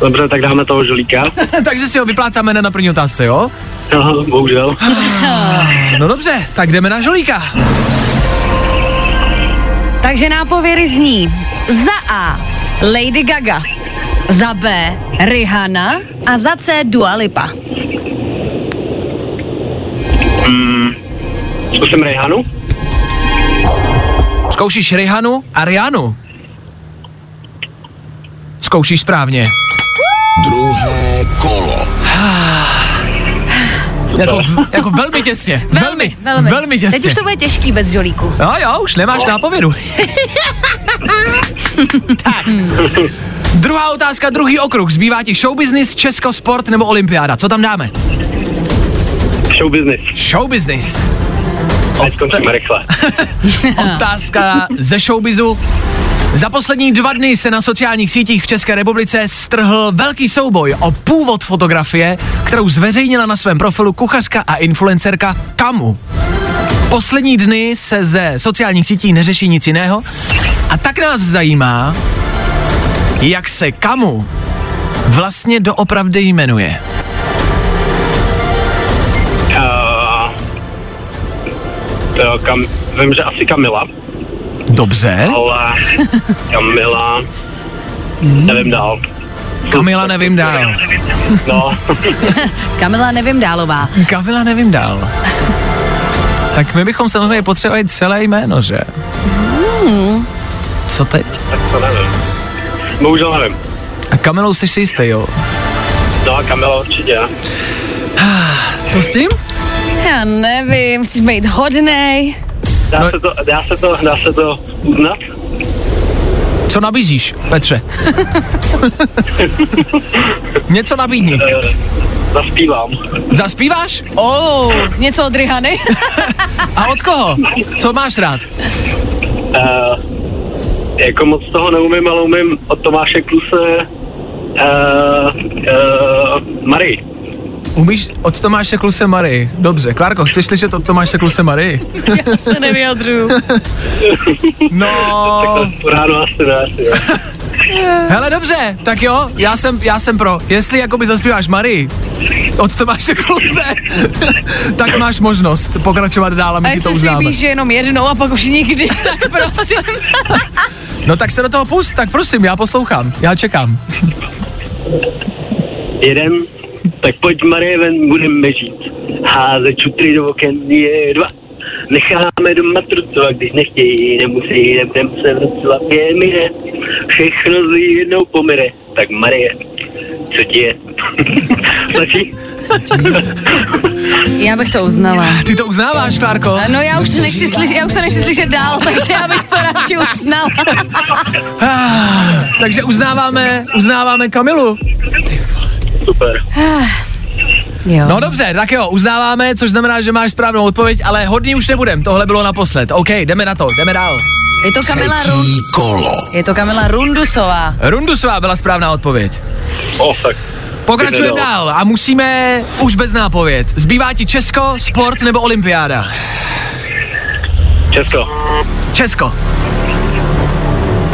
[SPEAKER 7] Dobře, tak dáme toho žolíka.
[SPEAKER 1] Takže si ho vyplácáme na první otázce, jo?
[SPEAKER 7] No, bohužel.
[SPEAKER 1] No dobře, tak jdeme na Jolíka.
[SPEAKER 6] Takže nápověry zní za A Lady Gaga, za B Rihanna a za C Dua Lipa.
[SPEAKER 7] Zkusím Rejhanu.
[SPEAKER 1] Zkoušíš Rihanu a Rianu. Zkoušíš správně.
[SPEAKER 11] Druhé kolo.
[SPEAKER 1] Jako, jako velmi těsně. Velmi, velmi, velmi
[SPEAKER 6] Teď
[SPEAKER 1] těsně.
[SPEAKER 6] už to bude těžký bez žolíku.
[SPEAKER 1] No jo, už nemáš nápovědu. tak. Druhá otázka, druhý okruh. Zbývá ti show business, Česko, sport nebo olympiáda. Co tam dáme?
[SPEAKER 7] Show business.
[SPEAKER 1] Show business.
[SPEAKER 7] Ať skončíme rychle.
[SPEAKER 1] Otázka ze showbizu. Za poslední dva dny se na sociálních sítích v České republice strhl velký souboj o původ fotografie, kterou zveřejnila na svém profilu kuchařka a influencerka Kamu. Poslední dny se ze sociálních sítí neřeší nic jiného a tak nás zajímá, jak se Kamu vlastně doopravdy jmenuje.
[SPEAKER 7] Uh, to kam, vím, že asi Kamila,
[SPEAKER 1] Dobře,
[SPEAKER 7] ale Kamila, nevím dál.
[SPEAKER 1] Kamila nevím dál.
[SPEAKER 7] No,
[SPEAKER 6] Kamila nevím dálová.
[SPEAKER 1] Kamila nevím dál. Tak my bychom samozřejmě potřebovali celé jméno, že? Co teď?
[SPEAKER 7] tak. Bohužel nevím.
[SPEAKER 1] A Kamilou jsi si jistý, jo?
[SPEAKER 7] No a Kamila určitě.
[SPEAKER 1] Co s tím?
[SPEAKER 6] Já nevím, chceš být hodnej.
[SPEAKER 7] Dá,
[SPEAKER 1] No-
[SPEAKER 7] se to, dá, se to, dá se to uznat?
[SPEAKER 1] Co nabízíš, Petře? Něco nabídni.
[SPEAKER 7] Uh, zaspívám.
[SPEAKER 1] Zaspíváš?
[SPEAKER 6] Oh, něco od Rihany.
[SPEAKER 1] A od koho? Co máš rád?
[SPEAKER 7] Uh, jako moc toho neumím, ale umím od Tomáše Kluse uh, uh, Marie.
[SPEAKER 1] Umíš od Tomáše Kluse Mary. Dobře, Klárko, chceš slyšet od Tomáše Kluse Mary?
[SPEAKER 6] Já se nevyjadřuju.
[SPEAKER 1] No,
[SPEAKER 7] Ráno asi ne,
[SPEAKER 1] hele dobře, tak jo, já jsem, já jsem pro. Jestli jakoby zaspíváš Mary od Tomáše Kluse, tak máš možnost pokračovat dál a
[SPEAKER 6] A
[SPEAKER 1] my ti to
[SPEAKER 6] jestli si
[SPEAKER 1] uznáme.
[SPEAKER 6] víš, že jenom jednou a pak už nikdy, tak prosím.
[SPEAKER 1] No tak se do toho pust, tak prosím, já poslouchám, já čekám.
[SPEAKER 7] Jeden, tak pojď Marie ven, budeme žít. Házet čutry do oken je dva. Necháme doma trucovat, když nechtějí, nemusí, nebudem se vracovat, je mi ne. Všechno zlý jednou pomine. Tak Marie, co ti je? Stačí?
[SPEAKER 6] Já bych to uznala.
[SPEAKER 1] Ty to uznáváš, Klárko?
[SPEAKER 6] No já už to nechci slyšet, já už to nechci slyšet dál, takže já bych to radši uznala.
[SPEAKER 1] Ah, takže uznáváme, uznáváme Kamilu.
[SPEAKER 7] Super.
[SPEAKER 6] Jo.
[SPEAKER 1] No dobře, tak jo, uznáváme, což znamená, že máš správnou odpověď, ale hodný už nebudem, tohle bylo naposled. OK, jdeme na to, jdeme dál.
[SPEAKER 6] Je to Kamila Rund,
[SPEAKER 11] kolo.
[SPEAKER 6] je to Kamila Rundusová.
[SPEAKER 1] Rundusová byla správná odpověď.
[SPEAKER 7] O, tak.
[SPEAKER 1] Pokračujeme
[SPEAKER 7] dál
[SPEAKER 1] a musíme už bez nápověd. Zbývá ti Česko, sport nebo olympiáda?
[SPEAKER 7] Česko.
[SPEAKER 1] Česko.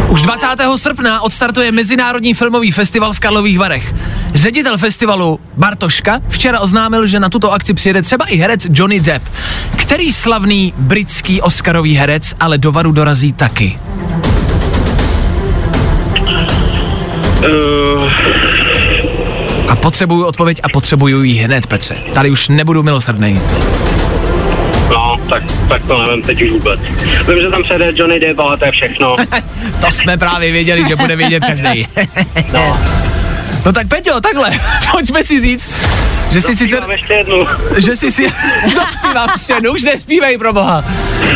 [SPEAKER 1] Už 20. srpna odstartuje Mezinárodní filmový festival v Karlových Varech. Ředitel festivalu Bartoška včera oznámil, že na tuto akci přijede třeba i herec Johnny Depp, který slavný britský Oscarový herec ale do Varu dorazí taky.
[SPEAKER 7] Uh,
[SPEAKER 1] A potřebuju odpověď a potřebuju ji hned, Petře. Tady už nebudu milosrdný.
[SPEAKER 7] no, tak, tak to nevím teď už vůbec. Vím, že tam přijede Johnny Depp, ale to je všechno.
[SPEAKER 1] To jsme právě věděli, že bude vědět každý.
[SPEAKER 7] No,
[SPEAKER 1] No tak Peťo, takhle, pojďme si říct, že si sice,
[SPEAKER 7] ještě jednu.
[SPEAKER 1] že jsi si, zaspívám ještě jednou, už nespívej pro boha,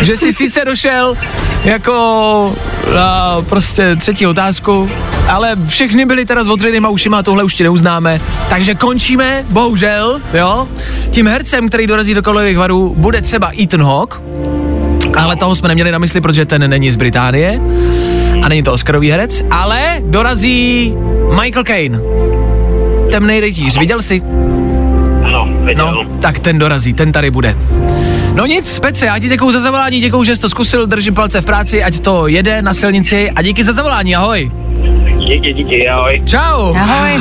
[SPEAKER 1] že jsi sice došel jako na prostě třetí otázku, ale všechny byly teda s otřenýma ušima a tohle už ti neuznáme, takže končíme, bohužel, jo, tím hercem, který dorazí do kolových varů, bude třeba Ethan Hawke, ale toho jsme neměli na mysli, protože ten není z Británie a není to Oscarový herec, ale dorazí Michael Caine. Temnej rytíř, viděl jsi?
[SPEAKER 7] Ano, viděl.
[SPEAKER 1] No, tak ten dorazí, ten tady bude. No nic, Petře, já ti děkuju za zavolání, děkuju, že jsi to zkusil, držím palce v práci, ať to jede na silnici a díky za zavolání, ahoj.
[SPEAKER 7] Díky, díky, ahoj.
[SPEAKER 1] Čau.
[SPEAKER 6] Ahoj.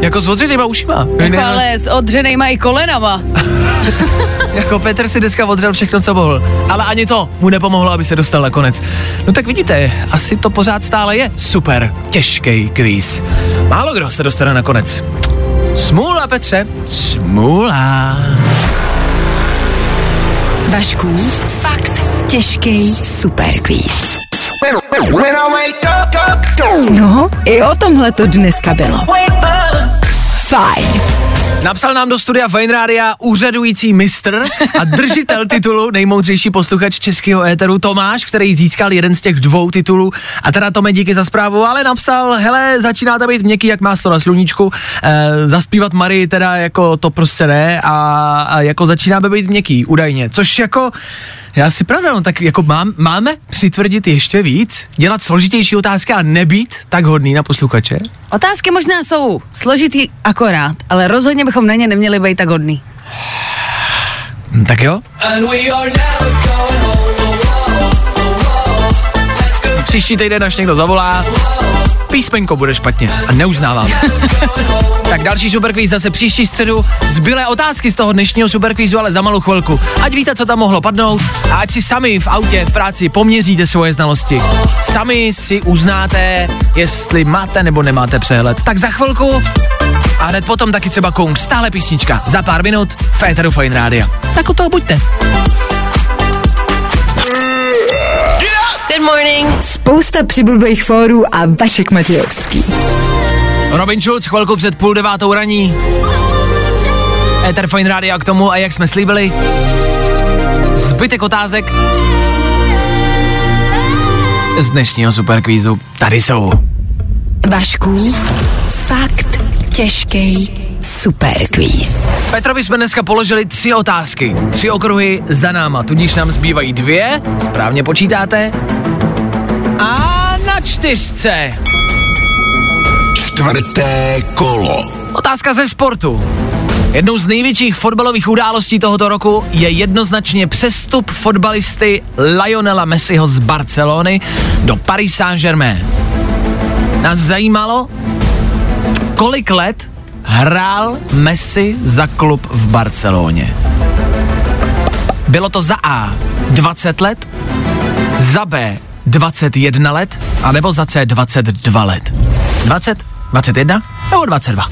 [SPEAKER 1] Jako s odřenýma ušima.
[SPEAKER 6] Jako ale s odřenejma i kolenama.
[SPEAKER 1] Jako Petr si dneska odřel všechno, co mohl. Ale ani to mu nepomohlo, aby se dostal na konec. No tak vidíte, asi to pořád stále je super těžký kvíz. Málo kdo se dostane na konec. Smůla, Petře. Smůla.
[SPEAKER 2] Vašku, fakt těžký superquiz. No, i o tomhle to dneska bylo. Fajn
[SPEAKER 1] Napsal nám do studia Fine Rádia úřadující mistr a držitel titulu nejmoudřejší posluchač českého éteru Tomáš, který získal jeden z těch dvou titulů. A teda Tome, díky za zprávu, ale napsal, hele, začínáte být měkký, jak má to na sluníčku, e, zaspívat Marii teda jako to prostě ne a, a jako začínáme být měkký, údajně, což jako já si pravda, no tak jako mám, máme přitvrdit ještě víc, dělat složitější otázky a nebýt tak hodný na posluchače?
[SPEAKER 6] Otázky možná jsou složitý akorát, ale rozhodně bychom na ně neměli být tak hodný.
[SPEAKER 1] Hm, Tak jo? Příští týden, až někdo zavolá, písmenko bude špatně a neuznávám. tak další superkvíz zase příští středu. Zbylé otázky z toho dnešního superkvízu, ale za malou chvilku. Ať víte, co tam mohlo padnout a ať si sami v autě, v práci poměříte svoje znalosti. Sami si uznáte, jestli máte nebo nemáte přehled. Tak za chvilku a hned potom taky třeba Kung, stále písnička. Za pár minut v Éteru Fine Rádia. Tak u toho buďte.
[SPEAKER 5] Good morning.
[SPEAKER 2] Spousta přibulbých fórů a Vašek Matějovský.
[SPEAKER 1] Robin Schulz chvilku před půl devátou raní. Ether Fine Radio k tomu a jak jsme slíbili, zbytek otázek z dnešního superkvízu tady jsou.
[SPEAKER 2] Vašku, fakt těžký superkvíz.
[SPEAKER 1] Petrovi jsme dneska položili tři otázky, tři okruhy za náma, tudíž nám zbývají dvě, správně počítáte. A na čtyřce
[SPEAKER 11] Čtvrté kolo.
[SPEAKER 1] Otázka ze sportu. Jednou z největších fotbalových událostí tohoto roku je jednoznačně přestup fotbalisty Lionela Messiho z Barcelony do Paris Saint-Germain. Nás zajímalo, kolik let hrál Messi za klub v Barceloně. Bylo to za A 20 let, za B 21 let, anebo za C 22 let. 20, 21 nebo 22.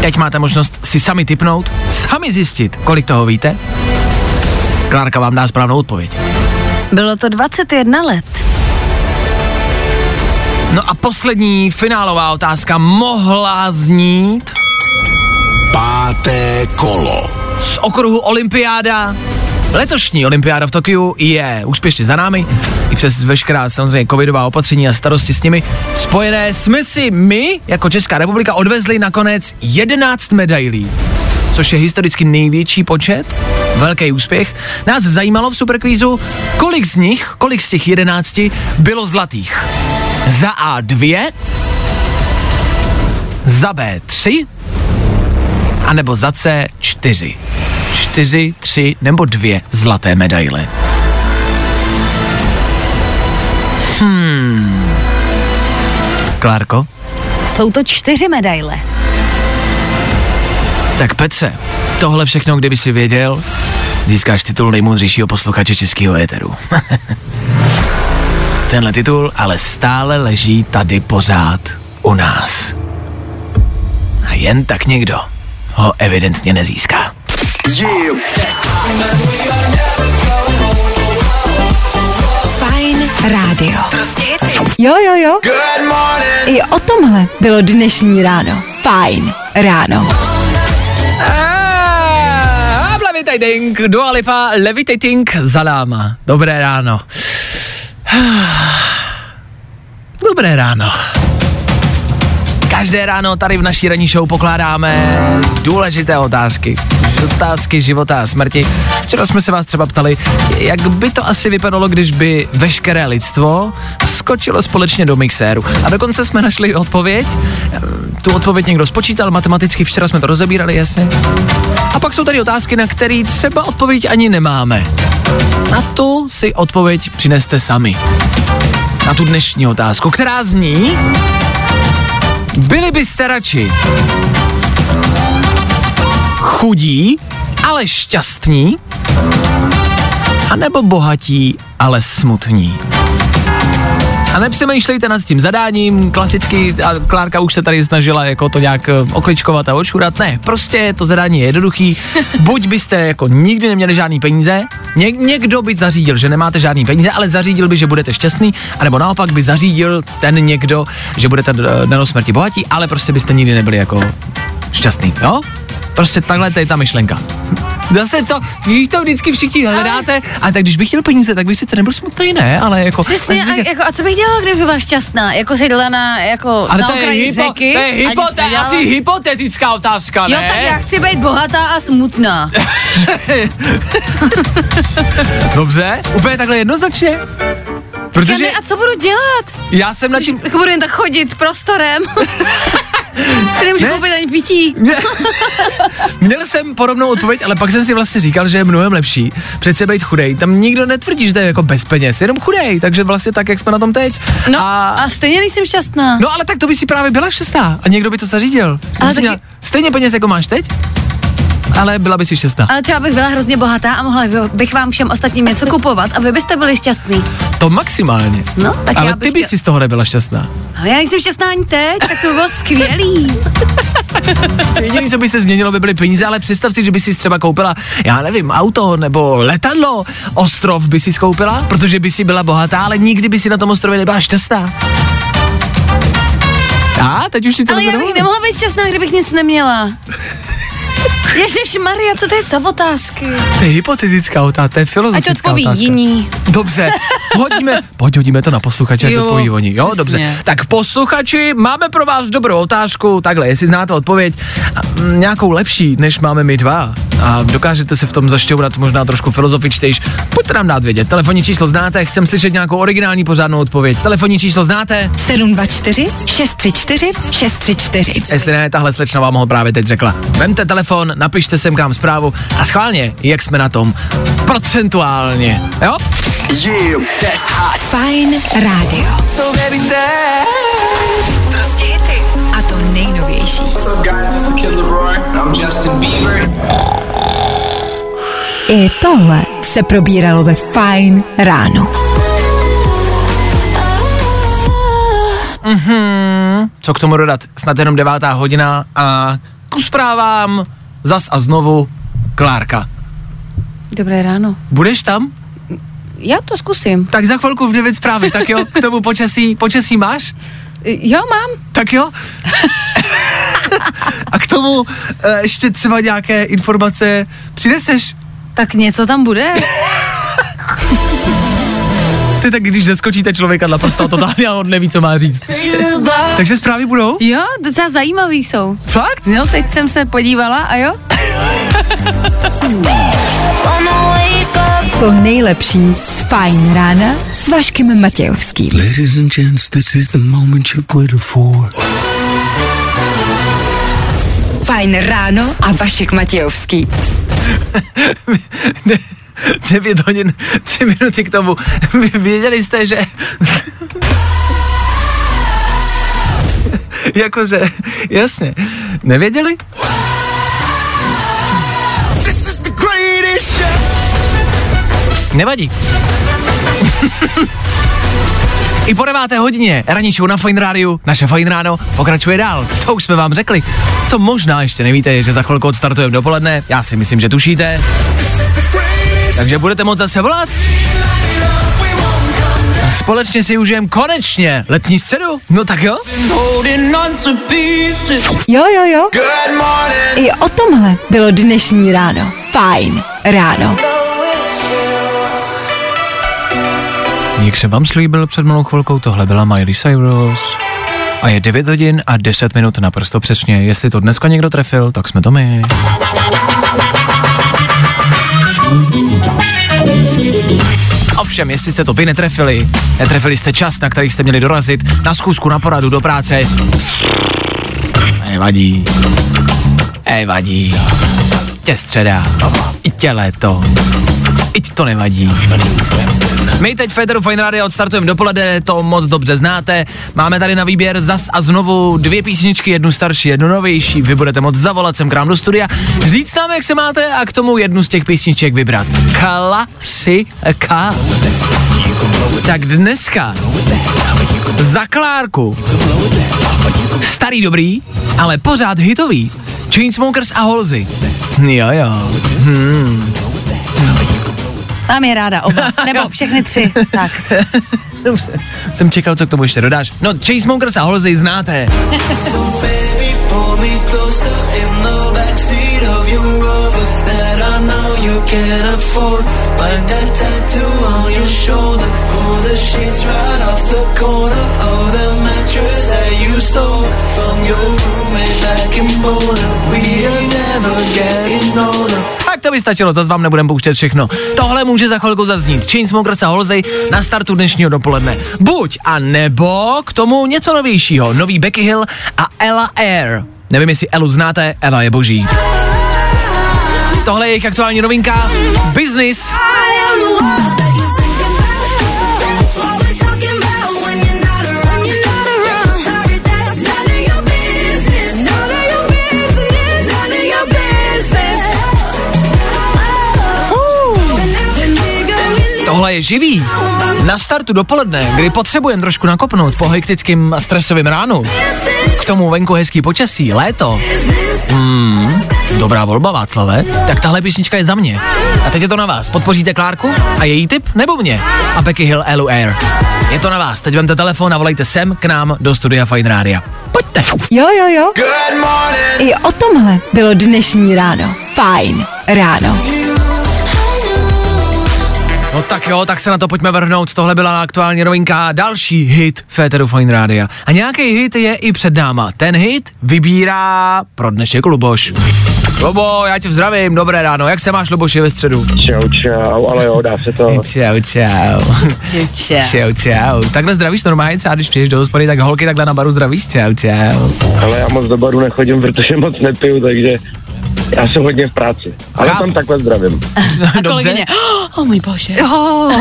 [SPEAKER 1] Teď máte možnost si sami typnout, sami zjistit, kolik toho víte. Klárka vám dá správnou odpověď.
[SPEAKER 6] Bylo to 21 let.
[SPEAKER 1] No a poslední finálová otázka mohla znít
[SPEAKER 11] Páté kolo.
[SPEAKER 1] z okruhu Olympiáda. Letošní olympiáda v Tokiu je úspěšně za námi, i přes veškerá samozřejmě covidová opatření a starosti s nimi spojené. Jsme si my, jako Česká republika, odvezli nakonec 11 medailí, což je historicky největší počet, velký úspěch. Nás zajímalo v Superkvízu, kolik z nich, kolik z těch 11 bylo zlatých. Za A 2, za B 3, anebo za C 4. 4, 3 nebo 2 zlaté medaile. Hmm. Klárko?
[SPEAKER 6] Jsou to čtyři medaile.
[SPEAKER 1] Tak Petře, tohle všechno, kdyby si věděl, získáš titul nejmoudřejšího posluchače českého éteru. Tenhle titul ale stále leží tady pořád u nás. A jen tak někdo ho evidentně nezíská.
[SPEAKER 11] Yeah.
[SPEAKER 2] Fajn rádio. Prostě hity. Jo, jo, jo.
[SPEAKER 11] Good morning.
[SPEAKER 2] I o tomhle bylo dnešní ráno. Fajn ráno.
[SPEAKER 1] Ah, Levitating, Dua Lipa, Levitating za náma. Dobré ráno. Dobré ráno. Každé ráno tady v naší ranní show pokládáme důležité otázky. Otázky života a smrti. Včera jsme se vás třeba ptali, jak by to asi vypadalo, když by veškeré lidstvo skočilo společně do mixéru. A dokonce jsme našli odpověď. Tu odpověď někdo spočítal matematicky, včera jsme to rozebírali, jasně. A pak jsou tady otázky, na které třeba odpověď ani nemáme. Na tu si odpověď přineste sami. Na tu dnešní otázku, která zní... Byli byste radši chudí, ale šťastní, anebo bohatí, ale smutní? A nepřemýšlejte nad tím zadáním, klasicky, a Klárka už se tady snažila jako to nějak eh, okličkovat a očurat. Ne, prostě to zadání je jednoduchý. Buď byste jako nikdy neměli žádný peníze, něk, někdo by zařídil, že nemáte žádný peníze, ale zařídil by, že budete šťastný, anebo naopak by zařídil ten někdo, že budete eh, den smrti bohatí, ale prostě byste nikdy nebyli jako šťastný, jo? Prostě takhle to je ta myšlenka. Zase to, víš to vždycky všichni hledáte, a tak když bych chtěl peníze, tak bych sice nebyl smutný, ne, ale jako...
[SPEAKER 6] Přesně, a, jako, a co bych dělala, kdybych byla šťastná? Jako sedla na, jako,
[SPEAKER 1] ale
[SPEAKER 6] na
[SPEAKER 1] to je, hypo,
[SPEAKER 6] řeky?
[SPEAKER 1] to je hypote, asi hypotetická otázka, ne?
[SPEAKER 6] Jo, tak já chci být bohatá a smutná.
[SPEAKER 1] Dobře, úplně takhle jednoznačně. Protože
[SPEAKER 6] Protože... A co budu dělat?
[SPEAKER 1] já jsem na čím...
[SPEAKER 6] Budu jen tak chodit prostorem. si nemůžu
[SPEAKER 1] Ne.
[SPEAKER 6] koupit ani pití.
[SPEAKER 1] Měl jsem podobnou odpověď, ale pak jsem si vlastně říkal, že je mnohem lepší přece být chudej. Tam nikdo netvrdí, že to je jako bez peněz, jenom chudej, takže vlastně tak, jak jsme na tom teď.
[SPEAKER 6] No a, a stejně nejsem šťastná.
[SPEAKER 1] No ale tak to by si právě byla šťastná a někdo by to zařídil.
[SPEAKER 6] Ale
[SPEAKER 1] Ale
[SPEAKER 6] taky-
[SPEAKER 1] měla stejně peněz, jako máš teď, ale byla by si šťastná.
[SPEAKER 6] Ale třeba bych byla hrozně bohatá a mohla bych vám všem ostatním něco kupovat a vy byste byli šťastný.
[SPEAKER 1] To maximálně.
[SPEAKER 6] No, tak
[SPEAKER 1] ale
[SPEAKER 6] já
[SPEAKER 1] ty
[SPEAKER 6] bych
[SPEAKER 1] bys si z toho nebyla šťastná.
[SPEAKER 6] Ale já nejsem šťastná ani teď, tak to by bylo skvělý.
[SPEAKER 1] Jediné, co by se změnilo, by byly peníze, ale představ si, že by si třeba koupila, já nevím, auto nebo letadlo, ostrov by si skoupila, protože by si byla bohatá, ale nikdy by si na tom ostrově nebyla šťastná. A teď už si to
[SPEAKER 6] Ale já bych nemohla být šťastná, kdybych nic neměla. Ježíš Maria, co to je za otázky?
[SPEAKER 1] To je hypotetická otázka, to je
[SPEAKER 6] Ať
[SPEAKER 1] filozofická
[SPEAKER 6] odpoví
[SPEAKER 1] otázka.
[SPEAKER 6] jiní.
[SPEAKER 1] Dobře, hodíme, pojď hodíme to na posluchače, ať
[SPEAKER 6] Jo,
[SPEAKER 1] odpoví oni. Jo,
[SPEAKER 6] přesně.
[SPEAKER 1] dobře. Tak posluchači, máme pro vás dobrou otázku, takhle, jestli znáte odpověď, mm, nějakou lepší, než máme my dva, a dokážete se v tom zašťourat možná trošku filozofičtějš, pojďte nám dát vědět. Telefonní číslo znáte, chcem slyšet nějakou originální pořádnou odpověď. Telefonní číslo znáte?
[SPEAKER 2] 724 634 634.
[SPEAKER 1] Jestli ne, tahle slečna vám ho právě teď řekla. Vemte telefon, napište sem k nám zprávu a schválně, jak jsme na tom procentuálně. Jo?
[SPEAKER 4] Yeah, that's hot.
[SPEAKER 2] Fajn rádio.
[SPEAKER 4] So baby.
[SPEAKER 2] Prostě hity. A to nejnovější.
[SPEAKER 12] What's up, guys? This is Kid Leroy. I'm Justin Bieber.
[SPEAKER 2] I tohle se probíralo ve Fajn ráno.
[SPEAKER 1] Co k tomu dodat? Snad jenom devátá hodina a ku zprávám zas a znovu Klárka.
[SPEAKER 6] Dobré ráno.
[SPEAKER 1] Budeš tam?
[SPEAKER 6] Já to zkusím.
[SPEAKER 1] Tak za chvilku v 9 zprávy, tak jo? K tomu počasí, počasí máš?
[SPEAKER 6] Jo, mám.
[SPEAKER 1] Tak jo? a k tomu uh, ještě třeba nějaké informace přineseš?
[SPEAKER 6] Tak něco tam bude.
[SPEAKER 1] Ty tak když zaskočíte člověka naprosto totálně a on neví, co má říct. Takže zprávy budou?
[SPEAKER 6] Jo, docela zajímavý jsou.
[SPEAKER 1] Fakt?
[SPEAKER 6] No, teď jsem se podívala a jo.
[SPEAKER 2] To nejlepší z Fajn rána s Vaškem Matějovským.
[SPEAKER 11] Ladies and gents, this is the moment you've waited for.
[SPEAKER 2] Fajn ráno a Vašek Matějovský.
[SPEAKER 1] 9 hodin, 3 minuty k tomu. Vy věděli jste, že... Jakože, jasně. Nevěděli? Nevadí. I po deváté hodině ranní show na Fine Rádiu, naše Fine Ráno, pokračuje dál. To už jsme vám řekli. Co možná ještě nevíte, je, že za chvilku odstartujeme dopoledne. Já si myslím, že tušíte. Takže budete moct zase volat. A společně si užijeme konečně letní středu. No tak jo.
[SPEAKER 2] Jo, jo, jo. I o tomhle bylo dnešní ráno. Fajn ráno.
[SPEAKER 1] Jak jsem vám slíbil před malou chvilkou, tohle byla Miley Cyrus. A je 9 hodin a 10 minut naprosto přesně. Jestli to dneska někdo trefil, tak jsme to my. Ovšem, jestli jste to vy netrefili, netrefili jste čas, na který jste měli dorazit, na schůzku, na poradu, do práce, nevadí. Nevadí. Tě středa. I tě léto. I to nevadí. My teď Federu Fine Radio odstartujeme dopoledne, to moc dobře znáte. Máme tady na výběr zas a znovu dvě písničky, jednu starší, jednu novější. Vy budete moc zavolat sem k nám do studia, říct nám, jak se máte a k tomu jednu z těch písniček vybrat. Klasika. Tak dneska Za Klárku. Starý dobrý, ale pořád hitový. Chainsmokers a Halsey. Jo, jo. Hmm.
[SPEAKER 6] Mám je ráda oba, nebo všechny tři, tak.
[SPEAKER 1] Dobře. Jsem čekal, co k tomu ještě dodáš. No, Chainsmokers a Halsey znáte. Tak to by stačilo, zase vám nebudem pouštět všechno. Tohle může za chvilku zaznít. Chainsmokers a Halsey na startu dnešního dopoledne. Buď a nebo k tomu něco novějšího. Nový Becky Hill a Ella Air. Nevím, jestli Elu znáte, Ella je boží. Tohle je jejich aktuální novinka. Business. Je živý. Na startu dopoledne, kdy potřebujeme trošku nakopnout po hektickým a stresovým ránu. K tomu venku hezký počasí, léto. Hmm, dobrá volba, Václave. Tak tahle písnička je za mě. A teď je to na vás. Podpoříte Klárku a její tip nebo mě? A Becky Hill Elu Air. Je to na vás. Teď vemte telefon a volejte sem k nám do studia Fine Rádia. Pojďte.
[SPEAKER 2] Jo, jo, jo. I o tomhle bylo dnešní ráno. Fajn ráno.
[SPEAKER 1] No tak jo, tak se na to pojďme vrhnout. Tohle byla aktuální novinka, další hit Féteru Fine Rádia. A nějaký hit je i před náma. Ten hit vybírá pro dnešek Luboš. Lubo, já tě zdravím, dobré ráno. Jak se máš, Luboši, ve středu?
[SPEAKER 7] Čau, čau, ale jo, dá se to.
[SPEAKER 1] Čau, čau.
[SPEAKER 6] Čau, čau.
[SPEAKER 1] Čau, čau. Takhle zdravíš normálně, třeba když přijdeš do hospody, tak holky takhle na baru zdravíš. Čau, čau.
[SPEAKER 7] Ale já moc do baru nechodím, protože moc nepiju, takže já jsem hodně v práci. Ale
[SPEAKER 1] Chápu.
[SPEAKER 7] tam takhle zdravím.
[SPEAKER 6] A kolegyně, oh můj bože.
[SPEAKER 1] Uh,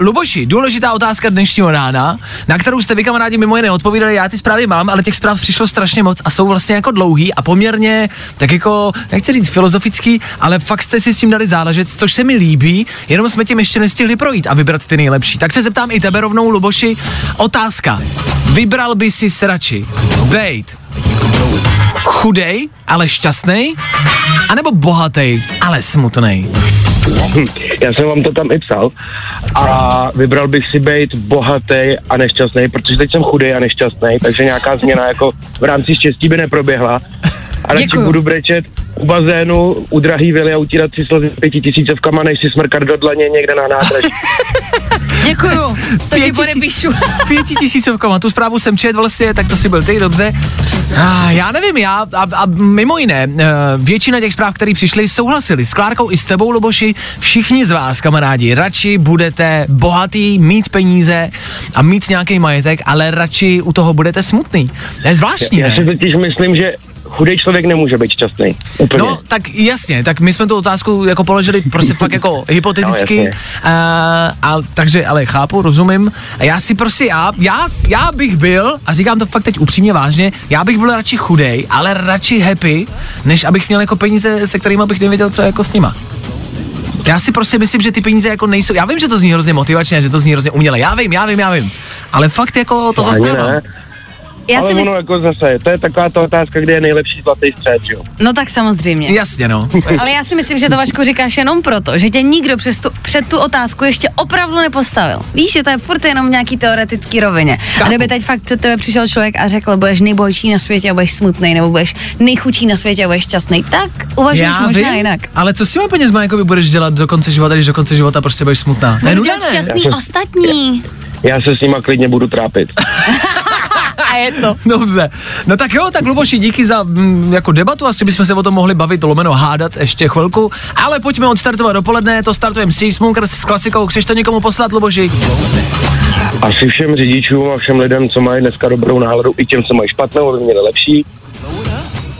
[SPEAKER 1] Luboši, důležitá otázka dnešního rána, na kterou jste vy kamarádi mimo jiné odpovídali, já ty zprávy mám, ale těch zpráv přišlo strašně moc a jsou vlastně jako dlouhý a poměrně, tak jako, nechci říct filozofický, ale fakt jste si s tím dali záležet, což se mi líbí, jenom jsme tím ještě nestihli projít a vybrat ty nejlepší. Tak se zeptám i tebe rovnou, Luboši, otázka. Vybral by si radši bejt chudej, ale šťastný, anebo bohatý, ale smutný.
[SPEAKER 7] Já jsem vám to tam i psal a vybral bych si být bohatý a nešťastný, protože teď jsem chudej a nešťastný, takže nějaká změna jako v rámci štěstí by neproběhla. A radši
[SPEAKER 6] Děkuju.
[SPEAKER 7] budu brečet u bazénu, u drahý vily a utírat si slzy pětitisícovkama, než si smrkat do dlaně někde na nádraží.
[SPEAKER 6] Děkuju, to ti
[SPEAKER 1] Pěti-
[SPEAKER 6] podepíšu.
[SPEAKER 1] Pětitisícovkama, tu zprávu jsem čet vlastně, tak to si byl ty, dobře. A já nevím, já a, a mimo jiné, eh, většina těch zpráv, které přišly, souhlasili s Klárkou i s tebou, Luboši, všichni z vás, kamarádi, radši budete bohatý, mít peníze a mít nějaký majetek, ale radši u toho budete smutný. To je zvláštní,
[SPEAKER 7] Já si
[SPEAKER 1] ne?
[SPEAKER 7] totiž myslím, že chudej člověk nemůže být šťastný. Úplně.
[SPEAKER 1] No, tak jasně, tak my jsme tu otázku jako položili prostě fakt jako hypoteticky,
[SPEAKER 7] No,
[SPEAKER 1] a, a, takže, ale chápu, rozumím. A já si prostě, já, já, já bych byl, a říkám to fakt teď upřímně vážně, já bych byl radši chudej, ale radši happy, než abych měl jako peníze, se kterými bych nevěděl, co jako s nima. Já si prostě myslím, že ty peníze jako nejsou, já vím, že to zní hrozně motivačně, že to zní hrozně uměle, já vím, já vím, já vím, ale fakt jako to zastávám.
[SPEAKER 7] ne.
[SPEAKER 6] Já
[SPEAKER 7] Ale
[SPEAKER 6] si
[SPEAKER 7] ono
[SPEAKER 6] myslím,
[SPEAKER 7] jako zase, to je taková ta otázka, kde je nejlepší zlatý střed, jo.
[SPEAKER 6] no tak samozřejmě.
[SPEAKER 1] Jasně no.
[SPEAKER 6] Ale já si myslím, že to Vašku říkáš jenom proto, že tě nikdo přes tu, před tu otázku ještě opravdu nepostavil. Víš, že to je furt jenom v nějaký teoretický rovině. A
[SPEAKER 1] Chápu.
[SPEAKER 6] kdyby teď fakt tebe přišel člověk a řekl, budeš nejbohatší na světě a budeš smutný, nebo budeš nejchudší na světě a budeš šťastný, tak uvažuješ možná jinak.
[SPEAKER 1] ale co s těma penězma jako budeš dělat do konce života, když do konce života prostě budeš smutná?
[SPEAKER 6] Budu
[SPEAKER 1] nuda,
[SPEAKER 6] dělat
[SPEAKER 1] ne?
[SPEAKER 6] šťastný
[SPEAKER 7] Já se-
[SPEAKER 6] ostatní.
[SPEAKER 7] Já se s nima klidně budu trápit.
[SPEAKER 6] A je to.
[SPEAKER 1] Dobře. No tak jo, tak Luboši, díky za mm, jako debatu, asi bychom se o tom mohli bavit, lomeno hádat ještě chvilku, ale pojďme odstartovat dopoledne, to startujeme s Chainsmokers s klasikou, chceš to někomu poslat, Luboši?
[SPEAKER 7] Asi všem řidičům a všem lidem, co mají dneska dobrou náladu, i těm, co mají špatnou, aby měli lepší.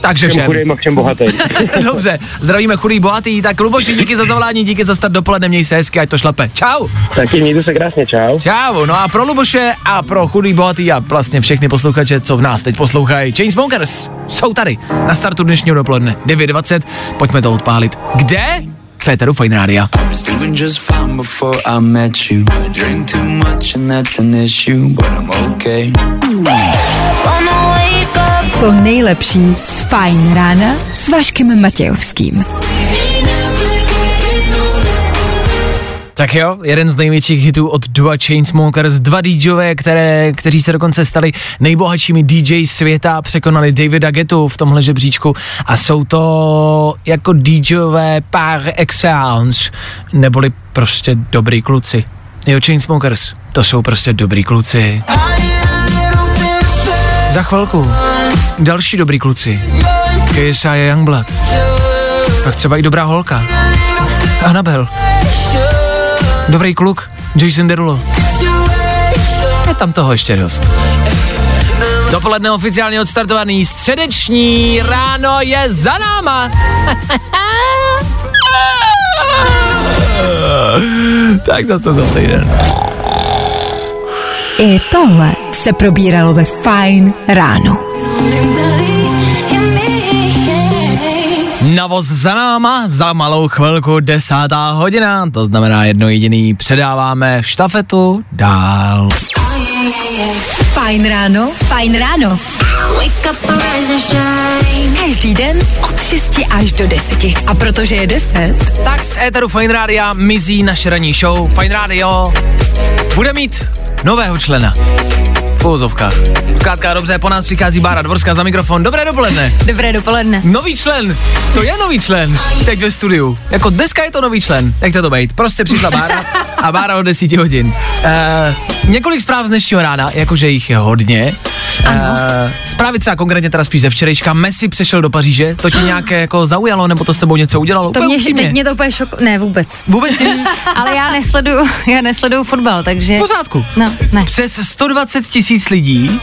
[SPEAKER 1] Takže
[SPEAKER 7] Všem
[SPEAKER 1] všem.
[SPEAKER 7] chudým a všem bohatým.
[SPEAKER 1] Dobře, zdravíme chudý bohatý, tak Luboši, díky za zavolání, díky za start dopoledne, měj se hezky, ať to šlape. Čau.
[SPEAKER 7] Taky mějte se krásně, čau.
[SPEAKER 1] Čau, no a pro Luboše a pro chudý bohatý a vlastně všechny posluchače, co v nás teď poslouchají, Chainsmokers jsou tady na startu dnešního dopoledne 9.20, pojďme to odpálit. Kde? Féteru Fine Rádia.
[SPEAKER 11] Just fine before I met you. I drink too much and that's an issue, but I'm okay.
[SPEAKER 13] Wanna.
[SPEAKER 2] To nejlepší z Fajn rána s Vaškem Matějovským.
[SPEAKER 1] Tak jo, jeden z největších hitů od Dua Chainsmokers, dva DJové, které, kteří se dokonce stali nejbohatšími DJ světa, překonali Davida Getu v tomhle žebříčku a jsou to jako DJové par excellence, neboli prostě dobrý kluci. Jo, Chainsmokers, to jsou prostě dobrý kluci. Za chvilku další dobrý kluci. KSI a Youngblood. Pak třeba i dobrá holka. Anabel. Dobrý kluk, Jason Derulo. Je tam toho ještě dost. Dopoledne oficiálně odstartovaný, středeční ráno je za náma. tak zase za týden.
[SPEAKER 2] I tohle se probíralo ve Fajn ráno.
[SPEAKER 1] Navoz za náma, za malou chvilku desátá hodina, to znamená jedno jediný, předáváme štafetu dál.
[SPEAKER 2] Fajn ráno, fajn ráno. Každý den od 6 až do 10. A protože je 10,
[SPEAKER 1] Tak z éteru Fine Rádia mizí naše ranní show. Fine Radio bude mít nového člena. V uvozovkách. Zkrátka dobře, po nás přichází Bára Dvorská za mikrofon. Dobré dopoledne.
[SPEAKER 3] Dobré dopoledne.
[SPEAKER 1] Nový člen, to je nový člen, teď ve studiu. Jako dneska je to nový člen, jak to být. Prostě přišla Bára a Bára od 10 hodin. Uh, několik zpráv z dnešního rána, jakože jich je hodně. Uh, zprávy třeba konkrétně teda spíš ze včerejška. Messi přešel do Paříže, to tě nějaké jako zaujalo, nebo to s tebou něco udělalo?
[SPEAKER 3] To
[SPEAKER 1] Úplně
[SPEAKER 3] mě, teď mě to úplně šok... Ne, vůbec.
[SPEAKER 1] Vůbec nic?
[SPEAKER 3] Ale já nesleduju, já nesleduju fotbal, takže...
[SPEAKER 1] V pořádku.
[SPEAKER 3] No, ne.
[SPEAKER 1] Přes 120 tisíc lidí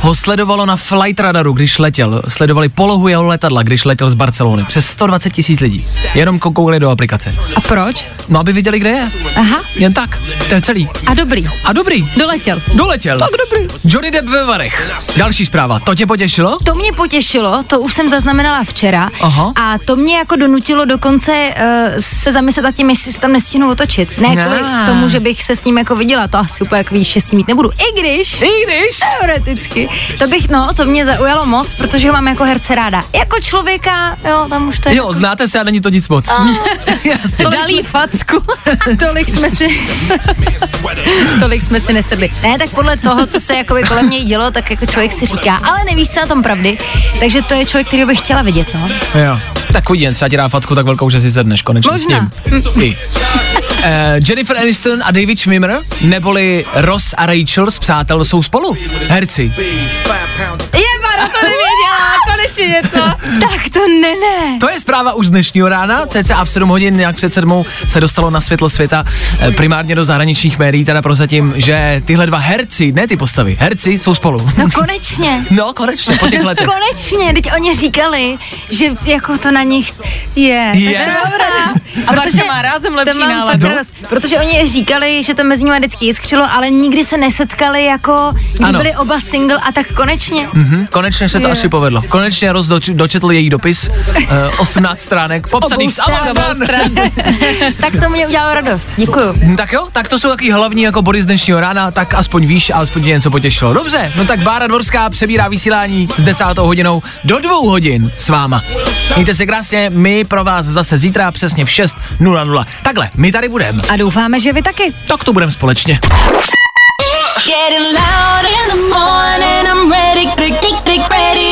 [SPEAKER 1] ho sledovalo na flight radaru, když letěl. Sledovali polohu jeho letadla, když letěl z Barcelony. Přes 120 tisíc lidí. Jenom kou- koukali do aplikace.
[SPEAKER 3] A proč?
[SPEAKER 1] No, aby viděli, kde je.
[SPEAKER 3] Aha.
[SPEAKER 1] Jen tak. To je celý.
[SPEAKER 3] A dobrý.
[SPEAKER 1] A dobrý.
[SPEAKER 3] Doletěl.
[SPEAKER 1] Doletěl.
[SPEAKER 3] Tak dobrý.
[SPEAKER 1] Johnny Depp ve Varech. Další zpráva. To tě potěšilo?
[SPEAKER 3] To mě potěšilo, to už jsem zaznamenala včera
[SPEAKER 1] Aha.
[SPEAKER 3] a to mě jako donutilo dokonce uh, se zamyslet nad tím, jestli se tam nestihnu otočit. Ne
[SPEAKER 1] Ne.
[SPEAKER 3] kvůli tomu, že bych se s ním jako viděla, to asi úplně jako štěstí mít nebudu. I když,
[SPEAKER 1] I když.
[SPEAKER 3] teoreticky, to bych, no, to mě zaujalo moc, protože ho mám jako herce ráda. Jako člověka, jo, tam už to je
[SPEAKER 1] Jo, znáte se a není to nic moc. Jasně.
[SPEAKER 3] Dalí facku. tolik jsme si, tolik jsme si nesedli. Ne, tak podle toho, co se jakoby kolem něj dělo, tak jako člověk si říká, ale nevíš se na tom pravdy, takže to je člověk, který bych chtěla vidět, no.
[SPEAKER 1] Jo. Tak uvidím, třeba ti dá facku tak velkou, že si sedneš konečně
[SPEAKER 3] Možná.
[SPEAKER 1] s ním. Ty. Uh, Jennifer Aniston a David Schwimmer, neboli Ross a Rachel z Přátel, jsou spolu. Herci.
[SPEAKER 3] Je, to konečně něco. tak to ne, ne.
[SPEAKER 1] To je zpráva už z dnešního rána, cca v 7 hodin, nějak před sedmou se dostalo na světlo světa, eh, primárně do zahraničních médií, teda prozatím, že tyhle dva herci, ne ty postavy, herci jsou spolu.
[SPEAKER 3] No konečně.
[SPEAKER 1] No, konečně, po těch letech.
[SPEAKER 3] Konečně, teď oni říkali, že jako to na nich je.
[SPEAKER 1] Je.
[SPEAKER 3] Tak to je dobrá.
[SPEAKER 6] A Barča má rázem lepší náladu.
[SPEAKER 3] fakt radost, Protože oni říkali, že to mezi nimi vždycky jiskřilo, ale nikdy se nesetkali jako, kdy
[SPEAKER 1] Ano.
[SPEAKER 3] byli oba single a tak konečně.
[SPEAKER 1] Mhm, konečně se to
[SPEAKER 3] Je.
[SPEAKER 1] asi povedlo. Konečně Ross doč- dočetl její dopis, uh, 18 stránek, popsaných z
[SPEAKER 3] stran.
[SPEAKER 1] stran.
[SPEAKER 3] tak to mě udělalo radost. Děkuju.
[SPEAKER 1] Hm, Tak jo, tak to jsou taky hlavní jako body z dnešního rána, tak aspoň víš, alespoň tě něco potěšilo. Dobře, no tak Bára Dvorská přebírá vysílání s desátou hodinou do dvou hodin s váma. Mějte se krásně, my pro vás zase zítra přesně v 6.00. Takhle, my tady budeme.
[SPEAKER 3] A doufáme, že vy taky.
[SPEAKER 1] Tak to budeme společně.
[SPEAKER 13] Getting loud in the morning. I'm ready, ready, ready